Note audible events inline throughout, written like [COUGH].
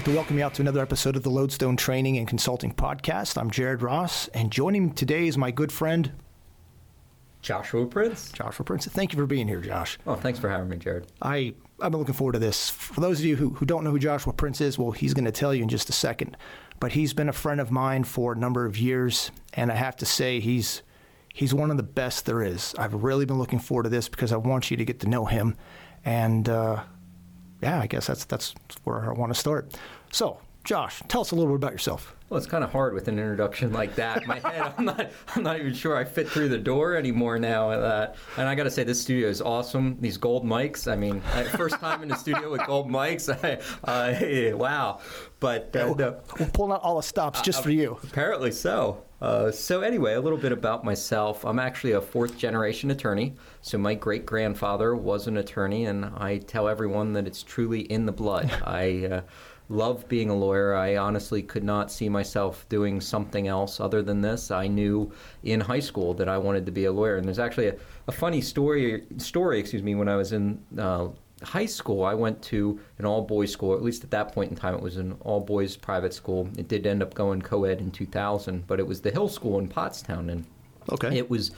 Like to welcome you out to another episode of the Lodestone Training and Consulting Podcast. I'm Jared Ross, and joining me today is my good friend Joshua Prince. Joshua Prince. Thank you for being here, Josh. Oh, thanks for having me, Jared. I I've been looking forward to this. For those of you who, who don't know who Joshua Prince is, well, he's going to tell you in just a second. But he's been a friend of mine for a number of years, and I have to say he's he's one of the best there is. I've really been looking forward to this because I want you to get to know him, and uh, yeah, I guess that's that's where I want to start. So, Josh, tell us a little bit about yourself. Well, it's kind of hard with an introduction like that. My [LAUGHS] head, I'm not, I'm not even sure I fit through the door anymore now. Uh, and I got to say, this studio is awesome. These gold mics. I mean, first time in the studio with gold mics. I, uh, wow. But uh, we're pulling out all the stops just for you. Apparently so. Uh, so anyway, a little bit about myself. I'm actually a fourth generation attorney. So my great grandfather was an attorney, and I tell everyone that it's truly in the blood. [LAUGHS] I uh, love being a lawyer. I honestly could not see myself doing something else other than this. I knew in high school that I wanted to be a lawyer, and there's actually a, a funny story. Story, excuse me, when I was in. Uh, high school, I went to an all boys school. At least at that point in time, it was an all boys private school. It did end up going co ed in 2000, but it was the Hill School in Pottstown. And okay. it was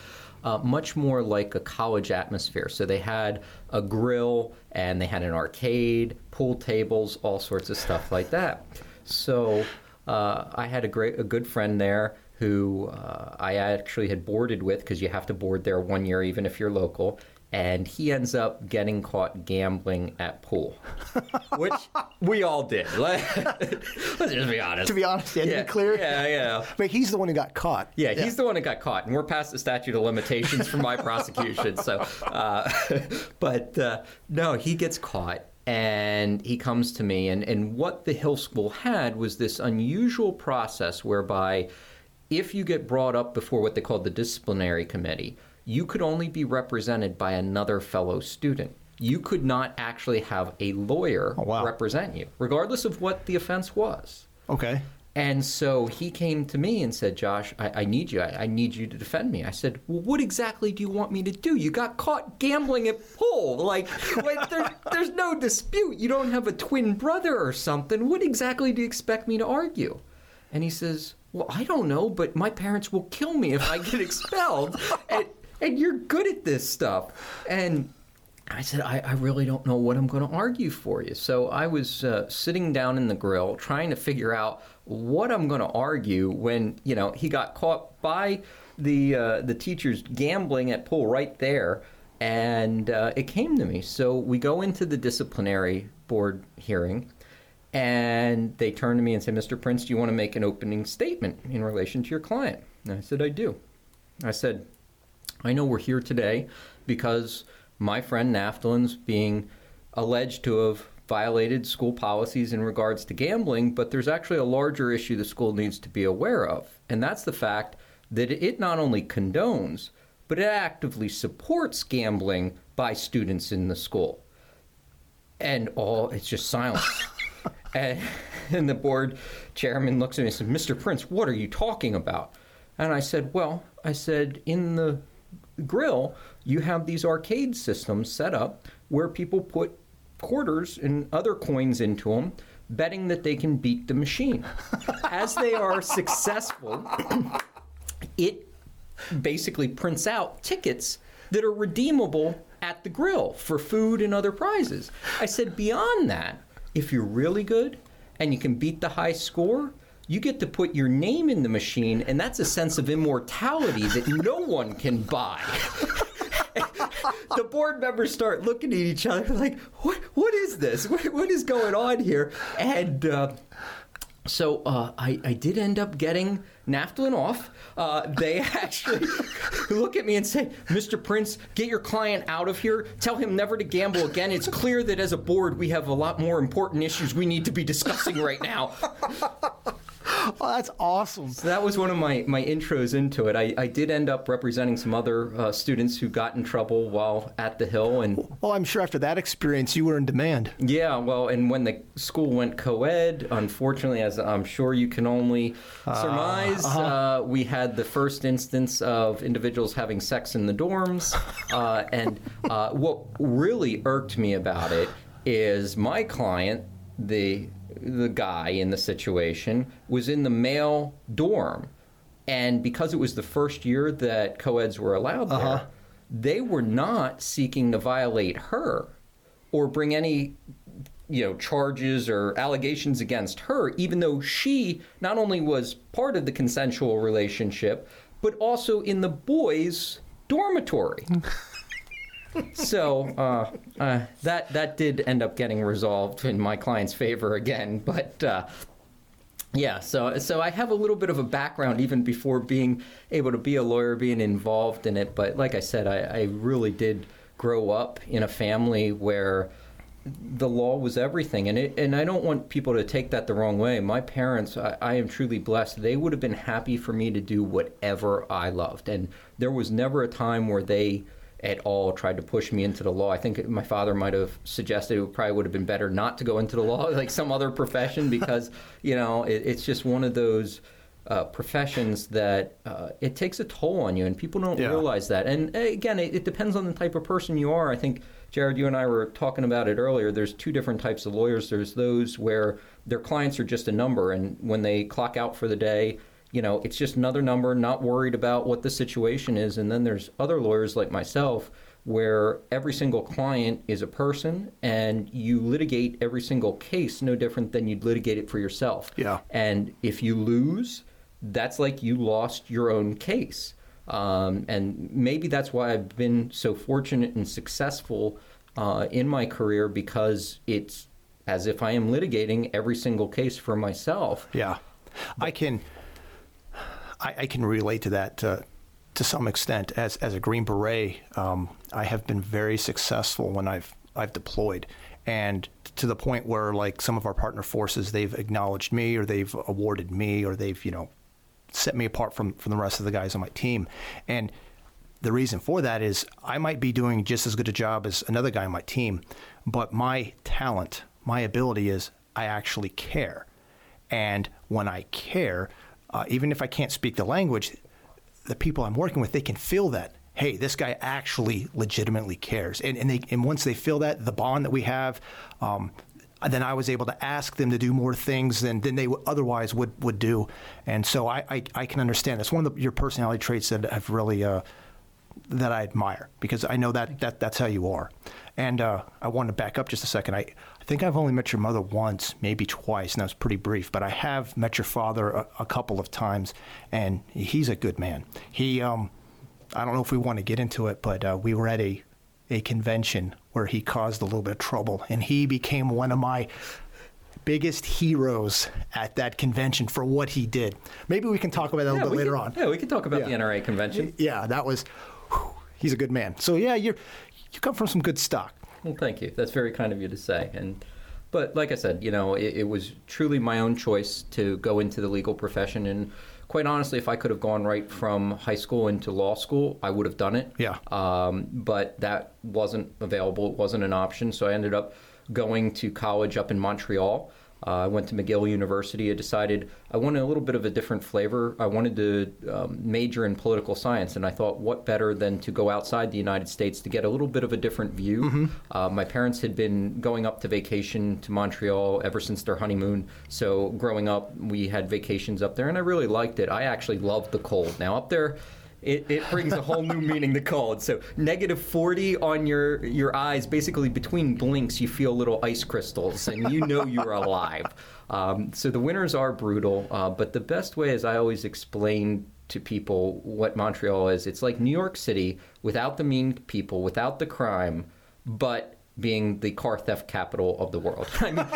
uh, much more like a college atmosphere. So they had a grill and they had an arcade, pool tables, all sorts of stuff like that. So uh, I had a great, a good friend there who uh, I actually had boarded with because you have to board there one year even if you're local and he ends up getting caught gambling at pool, [LAUGHS] which we all did. [LAUGHS] Let's just be honest. To be honest, yeah, yeah, to be clear. Yeah, yeah. But he's the one who got caught. Yeah, he's the one that got caught, and we're past the statute of limitations for my prosecution. So, uh, [LAUGHS] but uh, no, he gets caught. And he comes to me, and, and what the Hill School had was this unusual process whereby if you get brought up before what they called the disciplinary committee, you could only be represented by another fellow student. You could not actually have a lawyer oh, wow. represent you, regardless of what the offense was. Okay. And so he came to me and said, Josh, I, I need you. I, I, need you to defend me. I said, Well, what exactly do you want me to do? You got caught gambling at pool. Like, [LAUGHS] like there, there's no dispute. You don't have a twin brother or something. What exactly do you expect me to argue? And he says, Well, I don't know, but my parents will kill me if I get expelled. [LAUGHS] and, and you're good at this stuff. And I said, I, I, really don't know what I'm going to argue for you. So I was uh, sitting down in the grill trying to figure out what I'm going to argue when, you know, he got caught by the, uh, the teachers gambling at pool right there. And uh, it came to me. So we go into the disciplinary board hearing. And they turn to me and say, Mr. Prince, do you want to make an opening statement in relation to your client? And I said, I do. I said, I know we're here today because my friend Naftalin's being alleged to have violated school policies in regards to gambling, but there's actually a larger issue the school needs to be aware of, and that's the fact that it not only condones, but it actively supports gambling by students in the school. And all it's just silence. [LAUGHS] and, and the board chairman looks at me and says, Mr. Prince, what are you talking about? And I said, Well, I said, in the grill, you have these arcade systems set up where people put quarters and other coins into them, betting that they can beat the machine. [LAUGHS] As they are successful, it basically prints out tickets that are redeemable at the grill for food and other prizes. I said, beyond that, if you're really good and you can beat the high score, you get to put your name in the machine, and that's a sense of immortality that no one can buy. [LAUGHS] the board members start looking at each other like, "What? What is this? What, what is going on here?" And uh, so uh, I, I, did end up getting Naftalin off. Uh, they [LAUGHS] actually look at me and say, Mr. Prince, get your client out of here. Tell him never to gamble again. It's clear that as a board, we have a lot more important issues we need to be discussing right now. [LAUGHS] [LAUGHS] oh, that's awesome. So that was one of my, my intros into it. I, I did end up representing some other uh, students who got in trouble while at the Hill. and Well, I'm sure after that experience, you were in demand. Yeah, well, and when the school went co ed, unfortunately, as I'm sure you can only uh, surmise, uh-huh. uh, we had the first instance of individuals having sex in the dorms. [LAUGHS] Uh, and uh, what really irked me about it is my client, the the guy in the situation, was in the male dorm. And because it was the first year that co-eds were allowed there, Uh-huh. they were not seeking to violate her or bring any you know charges or allegations against her even though she not only was part of the consensual relationship but also in the boys dormitory [LAUGHS] so uh, uh, that that did end up getting resolved in my client's favor again but uh, yeah, so so I have a little bit of a background even before being able to be a lawyer, being involved in it. But like I said, I, I really did grow up in a family where the law was everything, and it and I don't want people to take that the wrong way. My parents, I, I am truly blessed. They would have been happy for me to do whatever I loved, and there was never a time where they at all tried to push me into the law. I think my father might have suggested it probably would have been better not to go into the law, [LAUGHS] like some other profession, because [LAUGHS] you know it, it's just one of those uh, professions that uh, it takes a toll on you, and people don't Yeah. realize that. And uh, again, it, it depends on the type of person you are. I think Jared, you and I were talking about it earlier. There's two different types of lawyers. There's those where their clients are just a number, and when they clock out for the day, you know, it's just another number, not worried about what the situation is. And then there's other lawyers like myself where every single client is a person and you litigate every single case no different than you'd litigate it for yourself. Yeah. And if you lose, that's like you lost your own case. Um, and maybe that's why I've been so fortunate and successful uh, in my career because it's as if I am litigating every single case for myself. Yeah, I can. I, I can relate to that uh, to some extent. As as a Green Beret, um, I have been very successful when I've I've deployed, and to the point where like some of our partner forces, they've acknowledged me, or they've awarded me, or they've you know set me apart from from the rest of the guys on my team, and. The reason for that is I might be doing just as good a job as another guy on my team, but my talent, my ability is I actually care. And when I care, uh, even if I can't speak the language, the people I'm working with, they can feel that. Hey, this guy actually legitimately cares. And, and, they, and once they feel that, the bond that we have, um, then I was able to ask them to do more things than, than they otherwise would, would do. And so I, I, I can understand. That's one of the, your personality traits that have really uh, that I admire because I know that, that that's how you are. And uh, I want to back up just a second. I, I think I've only met your mother once, maybe twice, and that was pretty brief. But I have met your father a, a couple of times, and he's a good man. He, um, I don't know if we want to get into it, but uh, we were at a a convention where he caused a little bit of trouble, and he became one of my biggest heroes at that convention for what he did. Maybe we can talk about that a little bit later can, on. Yeah, we can talk about Yeah. the NRA convention. Yeah, that was. whew, he's a good man. So yeah, you're you come from some good stock. Well, thank you. That's very kind of you to say. And but like I said, you know, it, it was truly my own choice to go into the legal profession. And quite honestly, if I could have gone right from high school into law school, I would have done it. Yeah. Um, but that wasn't available. It wasn't an option. So I ended up going to college up in Montreal. Uh, I went to McGill University. I decided I wanted a little bit of a different flavor. I wanted to um, major in political science, and I thought, what better than to go outside the United States to get a little bit of a different view? Uh, my parents had been going up to vacation to Montreal ever since their honeymoon. So growing up, we had vacations up there, and I really liked it. I actually loved the cold. Now up there. It, it brings a whole new meaning to cold. So negative 40 on your, your eyes, basically between blinks, you feel little ice crystals, and you know you're alive. Um, so the winters are brutal, uh, but the best way, as I always explain to people what Montreal is, it's like New York City without the mean people, without the crime, but being the car theft capital of the world. [LAUGHS] I mean,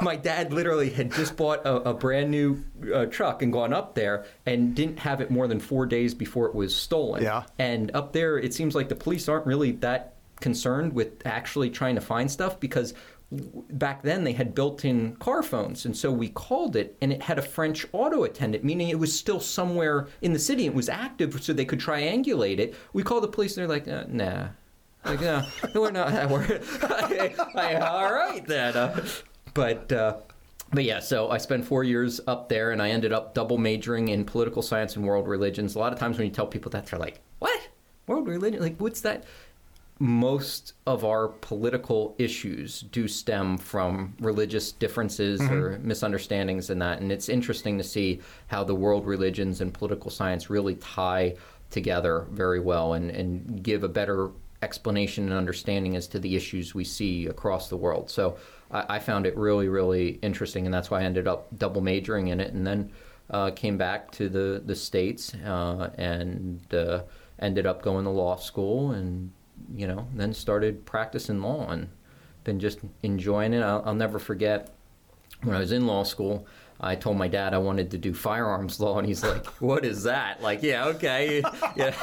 my, dad literally had just bought a, a brand new uh, truck and gone up there and didn't have it more than four days before it was stolen. Yeah. And up there, it seems like the police aren't really that concerned with actually trying to find stuff because back then they had built-in car phones and so we called it and it had a french auto attendant meaning it was still somewhere in the city it was active so they could triangulate it we called the police and they're like uh, nah like no we're not [LAUGHS] we're, I, I, all right then uh, but uh, but yeah, so I spent four years up there, and I ended up double majoring in political science and world religions. A lot of times when you tell people that, they're like, "What? World religion? Like, what's that?" most of our political issues do stem from religious differences mm-hmm. or misunderstandings and that. And it's interesting to see how the world religions and political science really tie together very well and, and give a better explanation and understanding as to the issues we see across the world. So I, I found it really, really interesting, and that's why I ended up double majoring in it, and then uh, came back to the the states uh, and uh, ended up going to law school, and you know, then started practicing law and been just enjoying it. I'll, I'll never forget when I was in law school. I told my dad I wanted to do firearms law, and he's like, [LAUGHS] "What is that?" Like, yeah, okay, [LAUGHS] yeah,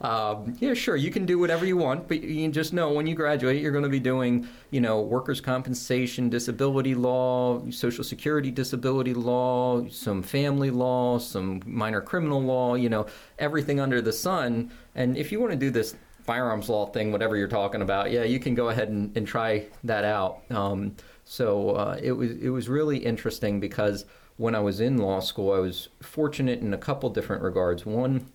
um, yeah, sure, you can do whatever you want, but you just know when you graduate, you're going to be doing, you know, workers' compensation, disability law, social security disability law, some family law, some minor criminal law, you know, everything under the sun. And if you want to do this firearms law thing, whatever you're talking about, yeah, you can go ahead and, and try that out. Um, so uh, it was it was really interesting because when I was in law school, I was fortunate in a couple different regards. One,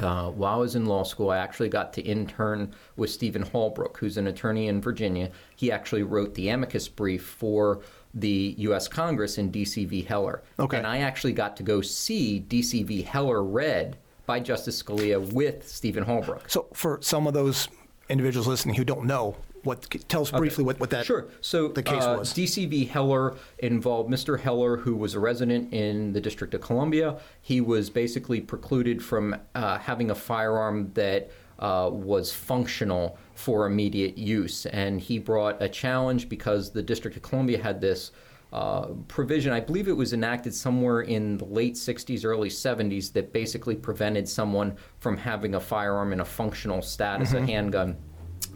uh, while I was in law school, I actually got to intern with Stephen Halbrook, who's an attorney in Virginia. He actually wrote the amicus brief for the U.S. Congress in D.C. v. Heller. Okay. And I actually got to go see D.C. v. Heller read by Justice Scalia with Stephen Halbrook. So, for some of those individuals listening who don't know, what tell us briefly okay. what, what that sure. So the case uh, was. D.C. v. Heller involved Mr. Heller, who was a resident in the District of Columbia. He was basically precluded from uh, having a firearm that uh, was functional for immediate use, and he brought a challenge because the District of Columbia had this. Uh, provision, I believe it was enacted somewhere in the late 60s, early 70s, that basically prevented someone from having a firearm in a functional status, mm-hmm. a handgun,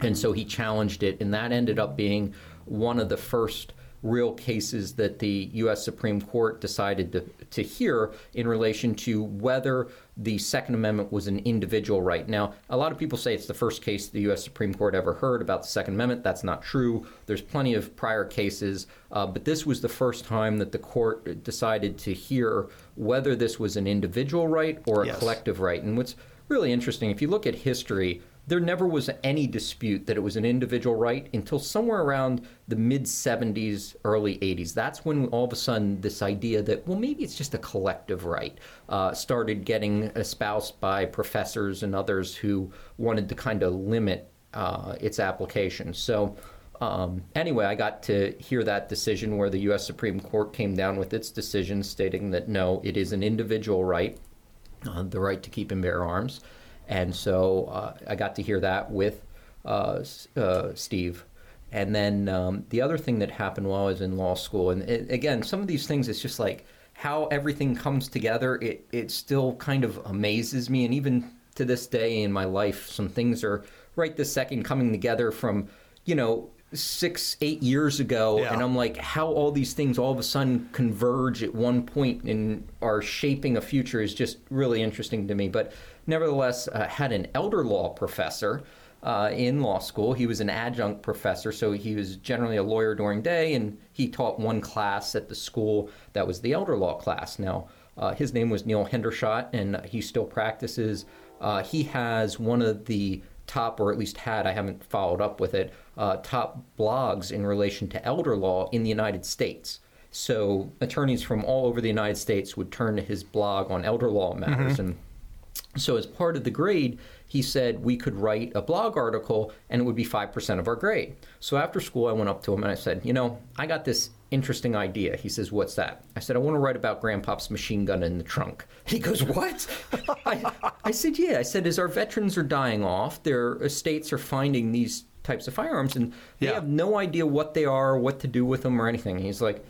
and so he challenged it, and that ended up being one of the first real cases that the U.S. Supreme Court decided to, to hear in relation to whether the Second Amendment was an individual right. Now, a lot of people say it's the first case the U.S. Supreme Court ever heard about the Second Amendment. That's not true. There's plenty of prior cases, uh, but this was the first time that the court decided to hear whether this was an individual right or a yes. collective right. And what's really interesting, if you look at history, there never was any dispute that it was an individual right until somewhere around the mid 70s, early 80s. That's when all of a sudden this idea that, well, maybe it's just a collective right uh, started getting espoused by professors and others who wanted to kind of limit uh, its application. So, um, anyway, I got to hear that decision where the U.S. Supreme Court came down with its decision stating that no, it is an individual right, uh, the right to keep and bear arms. And so uh, I got to hear that with uh, uh, Steve. And then um, the other thing that happened while I was in law school, and it, again, some of these things, it's just like how everything comes together. It, it still kind of amazes me. And even to this day in my life, some things are right this second coming together from, you know, six, eight years ago, yeah. and I'm like, how all these things all of a sudden converge at one point and are shaping a future is just really interesting to me. But nevertheless, uh, had an elder law professor. Uh, in law school. He was an adjunct professor, so he was generally a lawyer during day, and he taught one class at the school that was the elder law class. Now, uh, his name was Neil Hendershot, and he still practices. Uh, he has one of the top, or at least had, I haven't followed up with it, uh, top blogs in relation to elder law in the United States. So attorneys from all over the United States would turn to his blog on elder law matters. Mm-hmm. And so, as part of the grade, he said we could write a blog article and it would be 5% of our grade. So, after school, I went up to him and I said, You know, I got this interesting idea. He says, What's that? I said, I want to write about Grandpop's machine gun in the trunk. [LAUGHS] He goes, What? [LAUGHS] I, I said, Yeah. I said, As our veterans are dying off, their estates are finding these types of firearms and they yeah. have no idea what they are, what to do with them, or anything. he's like,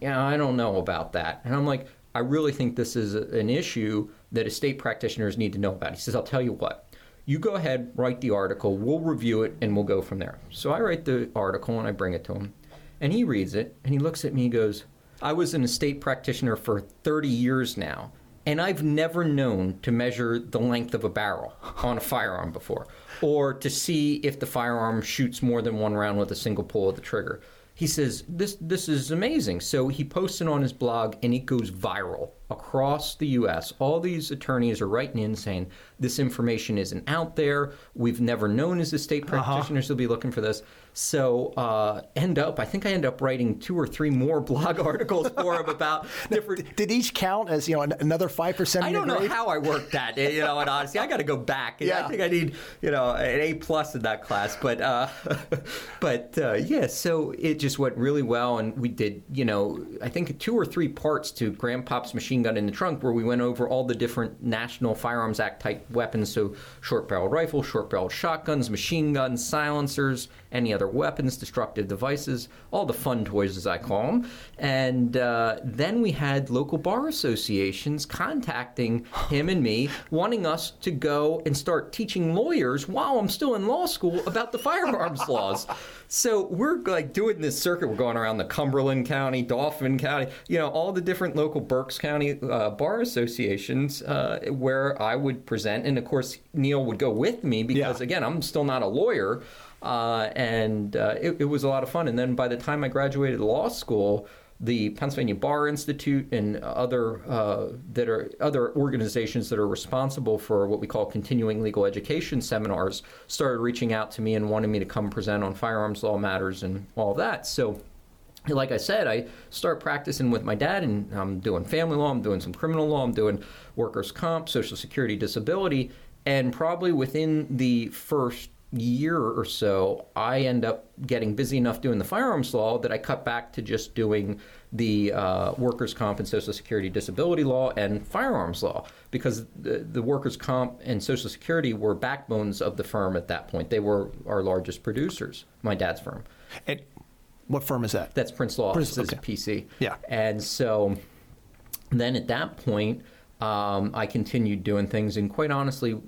Yeah, I don't know about that. And I'm like, I really think this is an issue that estate practitioners need to know about. He says, I'll tell you what. You go ahead, write the article, we'll review it, and we'll go from there. So I write the article and I bring it to him. And he reads it and he looks at me and goes, I was an estate practitioner for 30 years now, and I've never known to measure the length of a barrel [LAUGHS] on a firearm before, or to see if the firearm shoots more than one round with a single pull of the trigger. He says, This, this is amazing. So he posts it on his blog and it goes viral across the U.S., all these attorneys are writing in saying this information isn't out there. We've never known as estate Uh-huh. practitioners will be looking for this. So uh, end up, I think I end up writing two or three more [LAUGHS] blog articles for him about [LAUGHS] different. Did each count as you know another five percent? I don't know how I worked that, you know, and honestly, I got to go back. Yeah. I think I need, you know, an A plus in that class. But, uh, [LAUGHS] but uh, yeah, so it just went really well, and we did, you know, I think two or three parts to Grandpop's machine gun in the trunk, where we went over all the different National Firearms Act type weapons, so short-barreled rifles, short-barreled shotguns, machine guns, silencers, any other weapons, destructive devices, all the fun toys, as I call them. And uh, then we had local bar associations contacting him and me, wanting us to go and start teaching lawyers while I'm still in law school about the firearms laws. So we're like doing this circuit. We're going around the Cumberland County, Dauphin County, you know, all the different local Berks County uh, bar associations uh, where I would present. And of course, Neil would go with me because, Yeah. again, I'm still not a lawyer. Uh, and uh, it, it was a lot of fun. And then by the time I graduated law school, the Pennsylvania Bar Institute and other uh, that are other organizations that are responsible for what we call continuing legal education seminars started reaching out to me and wanting me to come present on firearms law matters and all that. So like I said, I start practicing with my dad, and I'm doing family law, I'm doing some criminal law, I'm doing workers' comp, social security, disability, and probably within the first year or so, I end up getting busy enough doing the firearms law that I cut back to just doing the uh, workers' comp and social security disability law and firearms law because the, the workers' comp and social security were backbones of the firm at that point. They were our largest producers, my dad's firm. And what firm is that? That's Prince Law Prince- Offices, okay. PC. Yeah. And so then at that point, um, I continued doing things. And quite honestly,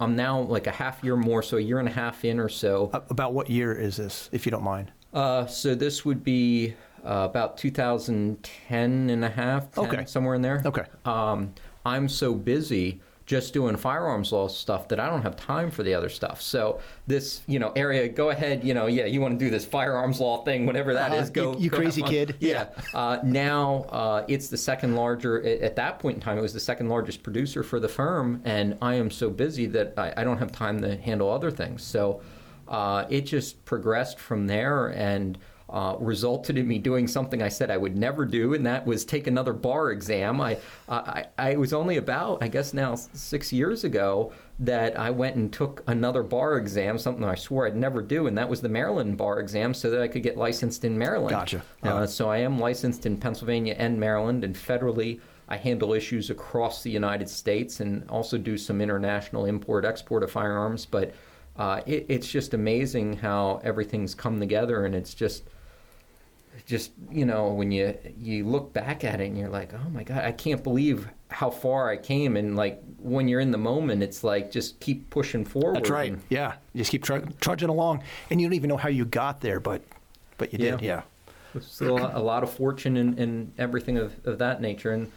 I'm now like a half year more, so a year and a half in or so. About what year is this, if you don't mind? Uh, so this would be uh, about 2010 and a half, 10, Okay. somewhere in there. Okay. Um, I'm so busy just doing firearms law stuff that I don't have time for the other stuff. So this, you know, area, go ahead, you know, yeah, you want to do this firearms law thing, whatever that Uh-huh. is. Go, You- you go crazy kid. Yeah. Uh, now uh, it's the second larger. At at that point in time, it was the second largest producer for the firm, and I am so busy that I, I don't have time to handle other things. So uh, it just progressed from there and. Uh, resulted in me doing something I said I would never do, and that was take another bar exam. I, I, I was only about, I guess now six years ago, that I went and took another bar exam, something I swore I'd never do, and that was the Maryland bar exam, so that I could get licensed in Maryland. Gotcha. Yeah. Uh, so I am licensed in Pennsylvania and Maryland, and federally, I handle issues across the United States and also do some international import export of firearms. But uh, it, it's just amazing how everything's come together, and it's just just you know when you you look back at it and you're like oh my god i can't believe how far i came and like when you're in the moment it's like just keep pushing forward That's right. and- Yeah, you just keep tr- trudging along, and you don't even know how you got there, but but you did. Yeah. Yeah. still a, a lot of fortune and, and everything of, of that nature. And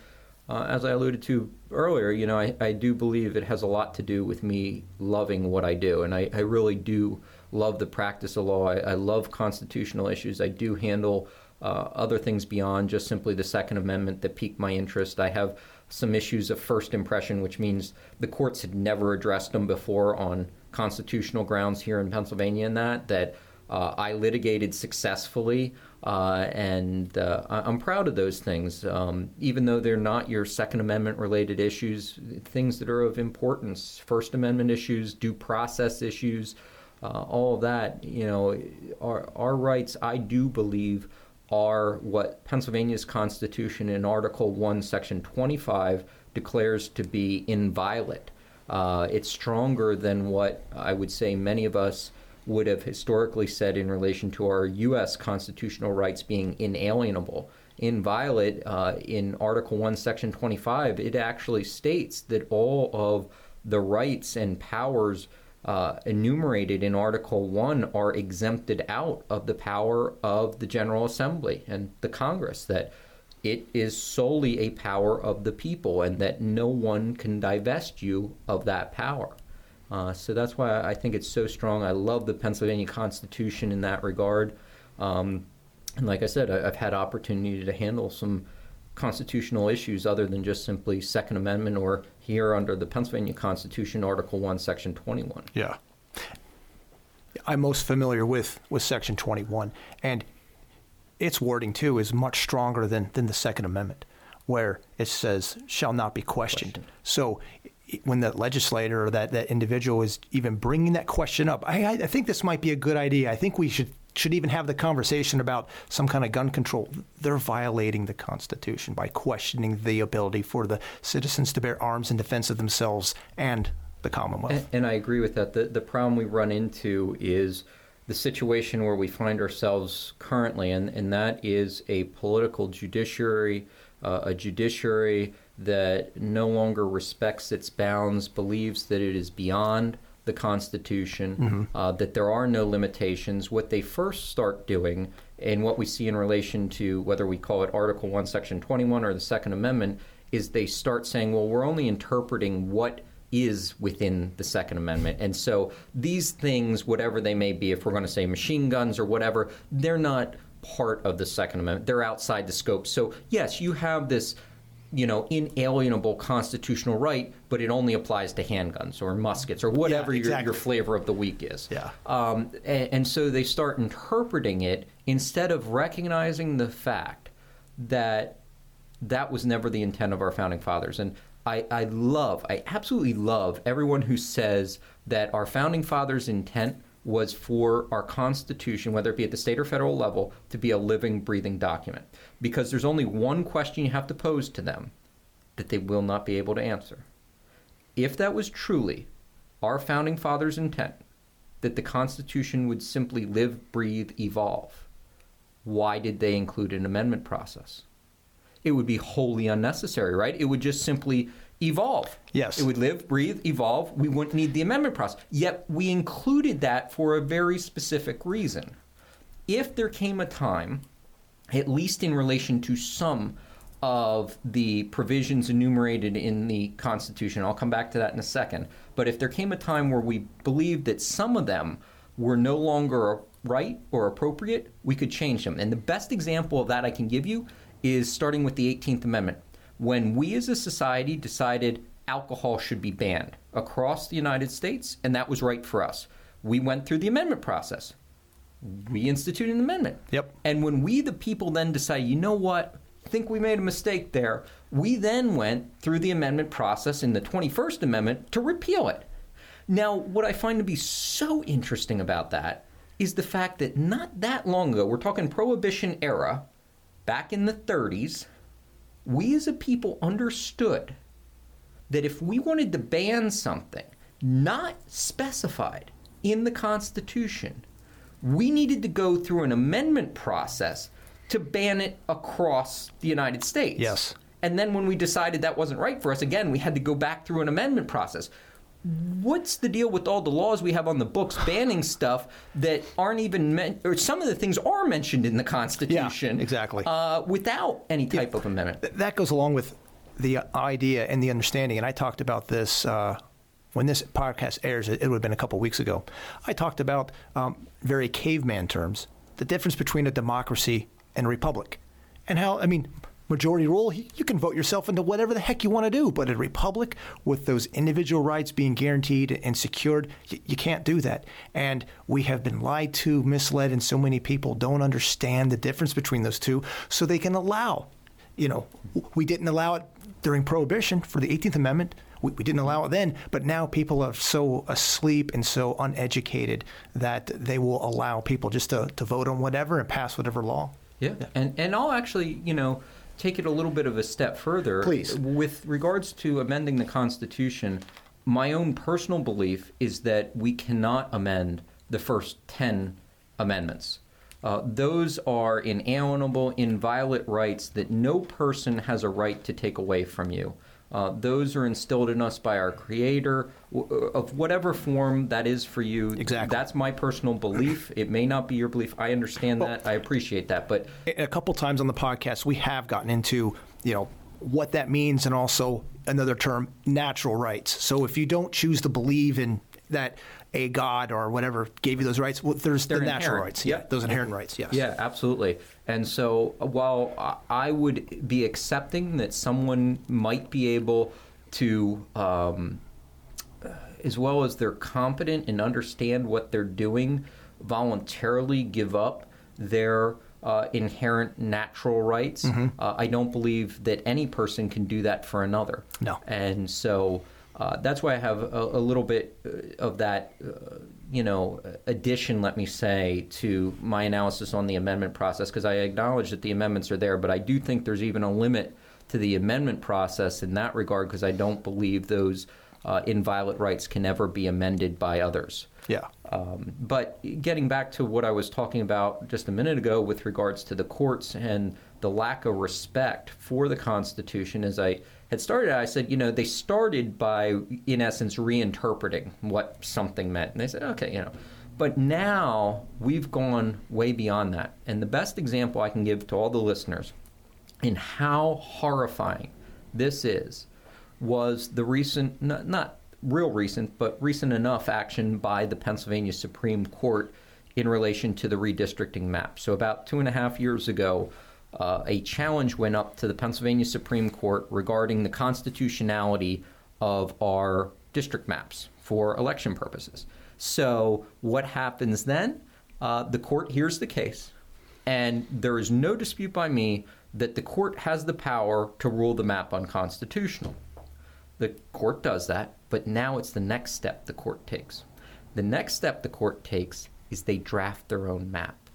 uh, as I alluded to earlier, you know, I, I do believe it has a lot to do with me loving what I do. And I, I really do love the practice of law. I, I love constitutional issues. I do handle uh, other things beyond just simply the Second Amendment that piqued my interest. I have some issues of first impression, which means the courts had never addressed them before on constitutional grounds here in Pennsylvania, and that that uh, I litigated successfully, uh, and uh, I'm proud of those things. Um, even though they're not your Second Amendment related issues, things that are of importance, First Amendment issues, due process issues, uh, all of that, you know, our, our rights, I do believe, are what Pennsylvania's Constitution in Article 1, Section 25 declares to be inviolate. Uh, it's stronger than what I would say many of us would have historically said in relation to our U.S. constitutional rights being inalienable. Inviolate, uh, in Article 1, Section 25, it actually states that all of the rights and powers uh, enumerated in Article 1 are exempted out of the power of the General Assembly and the Congress, that it is solely a power of the people and that no one can divest you of that power. Uh, so that's why I think it's so strong. I love the Pennsylvania Constitution in that regard. Um, and like I said, I, I've had opportunity to handle some constitutional issues other than just simply Second Amendment or here under the Pennsylvania Constitution, Article 1, Section 21. Yeah. I'm most familiar with, with Section 21, and its wording, too, is much stronger than, than the Second Amendment, where it says, shall not be questioned. Questioned. So when the legislator or that, that individual is even bringing that question up, I, I think this might be a good idea. I think we should should even have the conversation about some kind of gun control. They're violating the Constitution by questioning the ability for the citizens to bear arms in defense of themselves and the Commonwealth. And, and I agree with that. The, the problem we run into is the situation where we find ourselves currently, and, and that is a political judiciary, uh, a judiciary that no longer respects its bounds, believes that it is beyond the Constitution, uh, that there are no limitations. What they first start doing, and what we see in relation to whether we call it Article 1, Section 21 or the Second Amendment, is they start saying, well, we're only interpreting what is within the Second Amendment. And so these things, whatever they may be, if we're going to say machine guns or whatever, they're not part of the Second Amendment. They're outside the scope. So, yes, you have this you know, inalienable constitutional right, but it only applies to handguns or muskets or whatever Yeah, your, your flavor of the week is. Yeah. Um, and, and so they start interpreting it instead of recognizing the fact that that was never the intent of our founding fathers. And I, I love, I absolutely love everyone who says that our founding fathers' intent was for our Constitution, whether it be at the state or federal level, to be a living, breathing document. Because there's only one question you have to pose to them that they will not be able to answer. If that was truly our founding fathers' intent, that the Constitution would simply live, breathe, evolve, why did they include an amendment process? It would be wholly unnecessary, right? It would just simply evolve. Yes. It would live, breathe, evolve. We wouldn't need the amendment process. Yet we included that for a very specific reason. If there came a time, at least in relation to some of the provisions enumerated in the Constitution, I'll come back to that in a second, but if there came a time where we believed that some of them were no longer right or appropriate, we could change them. And the best example of that I can give you is starting with the 18th Amendment. When we as a society decided alcohol should be banned across the United States, and that was right for us, we went through the amendment process. We instituted an amendment. Yep. And when we, the people, then decide, you know what, think we made a mistake there, we then went through the amendment process in the 21st Amendment to repeal it. Now, what I find to be so interesting about that is the fact that not that long ago, we're talking Prohibition era, back in the 30s, we as a people understood that if we wanted to ban something not specified in the Constitution, we needed to go through an amendment process to ban it across the United States. Yes. And then when we decided that wasn't right for us, again, we had to go back through an amendment process. What's the deal with all the laws we have on the books banning stuff that aren't even meant, or some of the things are mentioned in the Constitution? Yeah, exactly. Uh, without any type of amendment. Th- that goes along with the idea and the understanding. And I talked about this uh, when this podcast airs. It, it would have been a couple weeks ago. I talked about um, very caveman terms the difference between a democracy and a republic, and how I mean. Majority rule, you can vote yourself into whatever the heck you want to do. But a republic with those individual rights being guaranteed and secured, you, can't do that. And we have been lied to, misled, and so many people don't understand the difference between those two. So they can allow you know, we didn't allow it during Prohibition for the 18th Amendment. We, we didn't allow it then, but now people are so asleep and so uneducated that they will allow people just to, to vote on whatever and pass whatever law. Yeah. And and I'll actually, you know, take it a little bit of a step further. Please. With regards to amending the Constitution, my own personal belief is that we cannot amend the first 10 amendments. Uh, those are inalienable, inviolate rights that no person has a right to take away from you. Uh, those are instilled in us by our Creator, w- of whatever form that is for you. Exactly. That's my personal belief. It may not be your belief. I understand that. I appreciate that. But A couple times on the podcast, we have gotten into, you know, what that means and also another term, natural rights. So if you don't choose to believe in that a god or whatever gave you those rights. Well, there's They're the natural inherent. rights. Yeah, Yep. those inherent rights. Yes. Yeah, absolutely. And so while I- would be accepting that someone might be able to, um, as well as they're competent and understand what they're doing, voluntarily give up their uh, inherent natural rights, uh, I don't believe that any person can do that for another. No. And so uh, that's why I have a, a little bit uh, of that, uh, you know, addition, let me say, to my analysis on the amendment process, because I acknowledge that the amendments are there, but I do think there's even a limit to the amendment process in that regard, because I don't believe those uh, inviolate rights can ever be amended by others. Yeah. Um, but getting back to what I was talking about just a minute ago with regards to the courts and the lack of respect for the Constitution, as I had started, I said, you know, they started by, in essence, reinterpreting what something meant. And they said, okay, you know. But now we've gone way beyond that. And the best example I can give to all the listeners in how horrifying this is was the recent, not, not real recent, but recent enough action by the Pennsylvania Supreme Court in relation to the redistricting map. So, about two and a half years ago, uh, a challenge went up to the Pennsylvania Supreme Court regarding the constitutionality of our district maps for election purposes. So, what happens then? Uh, the court hears the case, and there is no dispute by me that the court has the power to rule the map unconstitutional. The court does that, but now it's the next step the court takes. The next step the court takes is they draft their own map.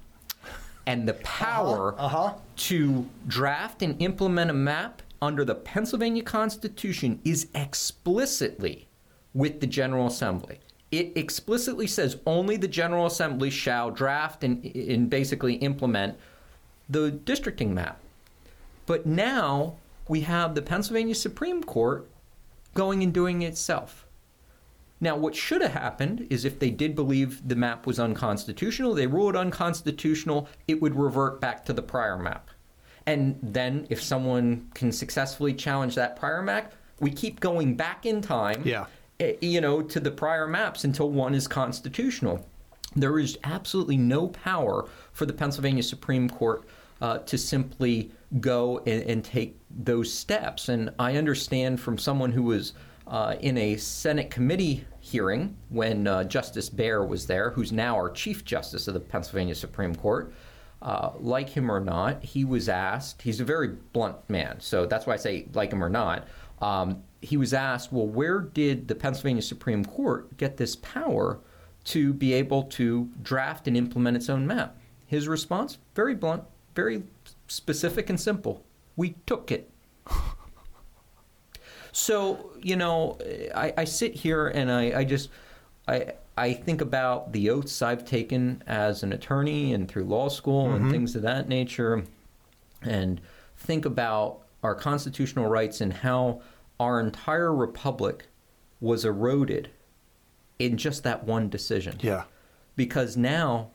And the power uh-huh. to draft and implement a map under the Pennsylvania Constitution is explicitly with the General Assembly. It explicitly says only the General Assembly shall draft and, and basically implement the districting map. But now we have the Pennsylvania Supreme Court going and doing it itself. Now, what should have happened is if they did believe the map was unconstitutional, they ruled unconstitutional, it would revert back to the prior map. And then, if someone can successfully challenge that prior map, we keep going back in time, Yeah. eh, you know, to the prior maps until one is constitutional. There is absolutely no power for the Pennsylvania Supreme Court uh, to simply go and, and take those steps. And I understand from someone who was uh, in a Senate committee hearing when uh, Justice Baer was there, who's now our Chief Justice of the Pennsylvania Supreme Court. Uh, like him or not, he was asked, he's a very blunt man, so that's why I say like him or not. Um, he was asked, well, where did the Pennsylvania Supreme Court get this power to be able to draft and implement its own map? His response, very blunt, very specific and simple. We took it. So, you know, I, I sit here and I, I just I I think about the oaths I've taken as an attorney and through law school and mm-hmm. things of that nature and think about our constitutional rights and how our entire republic was eroded in just that one decision. Yeah. because now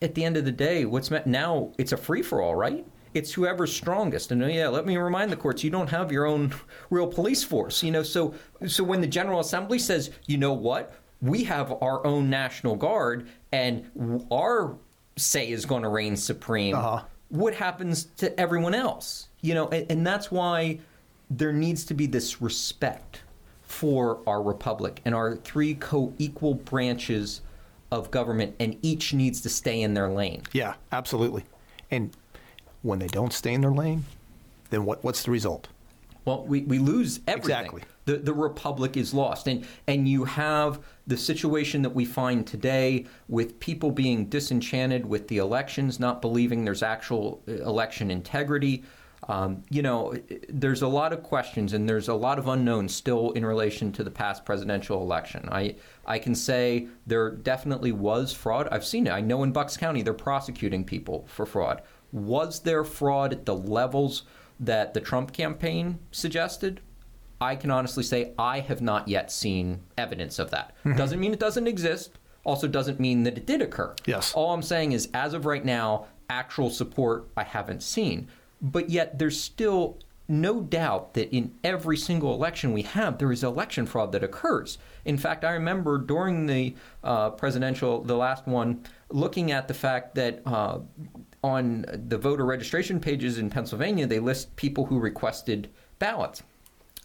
at the end of the day what's meant now it's a free for all right it's whoever's strongest. And yeah let me remind the courts you don't have your own real police force you know? So so when the general assembly says you know what? We have our own national guard and our say is going to reign supreme Uh-huh. what happens to everyone else? You know and, and that's why there needs to be this respect for our republic and our three co-equal branches of government and each needs to stay in their lane. Yeah, absolutely. And when they don't stay in their lane, then what, what's the result? Well, we, we lose everything. Exactly. The, the republic is lost. And, and you have the situation that we find today with people being disenchanted with the elections, not believing there's actual uh, election integrity. Um, you know, there's a lot of questions and there's a lot of unknowns still in relation to the past presidential election. I, I can say there definitely was fraud. I've seen it. I know in Bucks County they're prosecuting people for fraud. Was there fraud at the levels that the Trump campaign suggested? I can honestly say I have not yet seen evidence of that. Doesn't mean it doesn't exist. Also, doesn't mean that it did occur. Yes. All I'm saying is, as of right now, actual support I haven't seen. But yet, there's still no doubt that in every single election we have, there is election fraud that occurs. In fact, I remember during the uh, presidential, the last one, looking at the fact that uh, on the voter registration pages in Pennsylvania, they list people who requested ballots.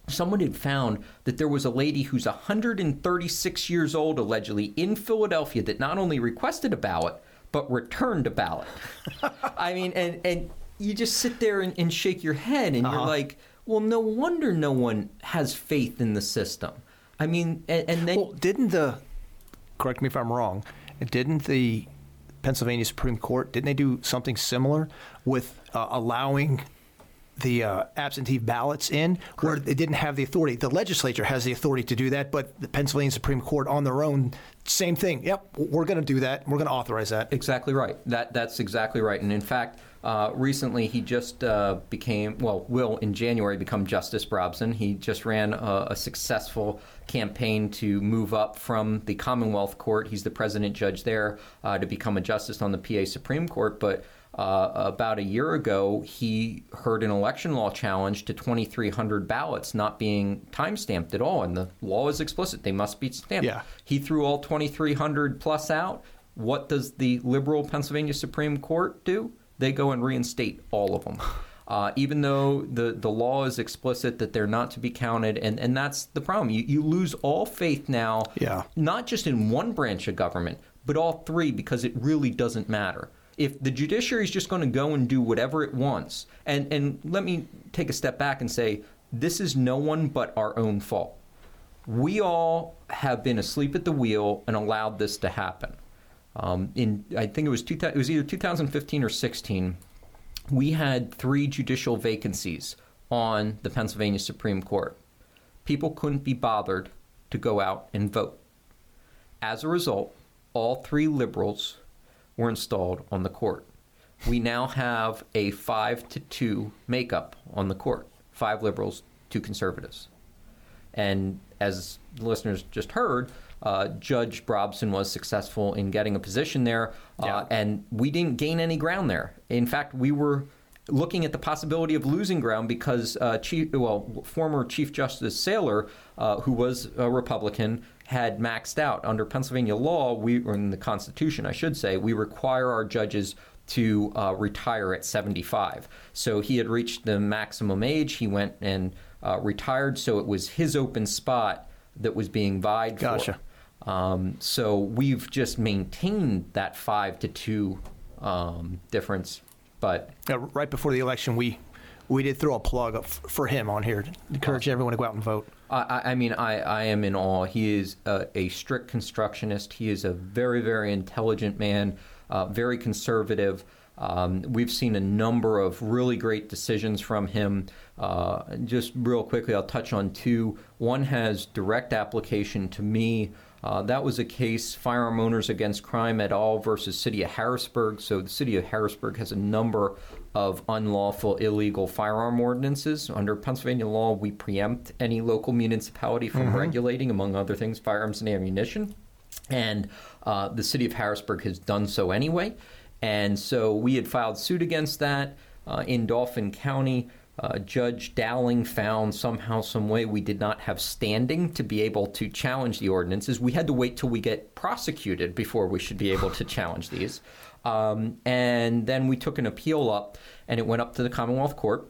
Someone had found that there was a lady who's 136 years old, allegedly, in Philadelphia, that not only requested a ballot, but returned a ballot. [LAUGHS] I mean, and, and you just sit there and, and shake your head and uh-huh. you're like, well, no wonder no one has faith in the system. I mean, and, and then. Well, didn't the, correct me if I'm wrong, didn't the Pennsylvania Supreme Court, didn't they do something similar with uh, allowing the uh, absentee ballots in Correct. where they didn't have the authority. The legislature has the authority to do that, but the Pennsylvania Supreme Court on their own, same thing. Yep, we're going to do that. We're going to authorize that. Exactly right. That that's exactly right. And in fact, uh, recently he just uh, became well, will in January become Justice Brobson. He just ran a, a successful campaign to move up from the Commonwealth Court. He's the president judge there uh, to become a justice on the PA Supreme Court, but uh, about a year ago, he heard an election law challenge to 2,300 ballots not being time stamped at all. And the law is explicit, they must be stamped. Yeah. He threw all 2,300 plus out. What does the liberal Pennsylvania Supreme Court do? They go and reinstate all of them. Uh, even though the, the law is explicit that they're not to be counted. And, and that's the problem. You, you lose all faith now, yeah. not just in one branch of government, but all three because it really doesn't matter if the judiciary is just going to go and do whatever it wants, and, and let me take a step back and say this is no one but our own fault. We all have been asleep at the wheel and allowed this to happen. Um, in I think it was two, it was either 2015 or 16. We had three judicial vacancies on the Pennsylvania Supreme Court. People couldn't be bothered to go out and vote. As a result, all three liberals were installed on the court. We now have a five to two makeup on the court five liberals, two conservatives. And as the listeners just heard, uh, Judge Brobson was successful in getting a position there, uh, yeah. and we didn't gain any ground there. In fact, we were looking at the possibility of losing ground because uh, Chief, well, former Chief Justice Saylor, uh, who was a Republican, had maxed out under Pennsylvania law. We, or in the Constitution, I should say, we require our judges to uh, retire at 75. So he had reached the maximum age. He went and uh, retired. So it was his open spot that was being vied gotcha. for. Um, so we've just maintained that five to two um, difference. But yeah, right before the election, we we did throw a plug up for him on here to encourage everyone to go out and vote. I, I mean, I, I am in awe. He is a, a, strict constructionist. He is a very, very intelligent man, uh, very conservative. Um, we've seen a number of really great decisions from him. Uh, just real quickly, I'll touch on two. One has direct application to me. Uh, that was a case, Firearm Owners Against Crime et al. versus City of Harrisburg. So the City of Harrisburg has a number of unlawful, illegal firearm ordinances. Under Pennsylvania law, we preempt any local municipality from mm-hmm. regulating, among other things, firearms and ammunition. And uh, the city of Harrisburg has done so anyway. And so we had filed suit against that uh, in Dauphin County. Uh, Judge Dowling found somehow, some way, we did not have standing to be able to challenge the ordinances. We had to wait till we get prosecuted before we should be able to challenge these. Um, and then we took an appeal up, and it went up to the Commonwealth Court.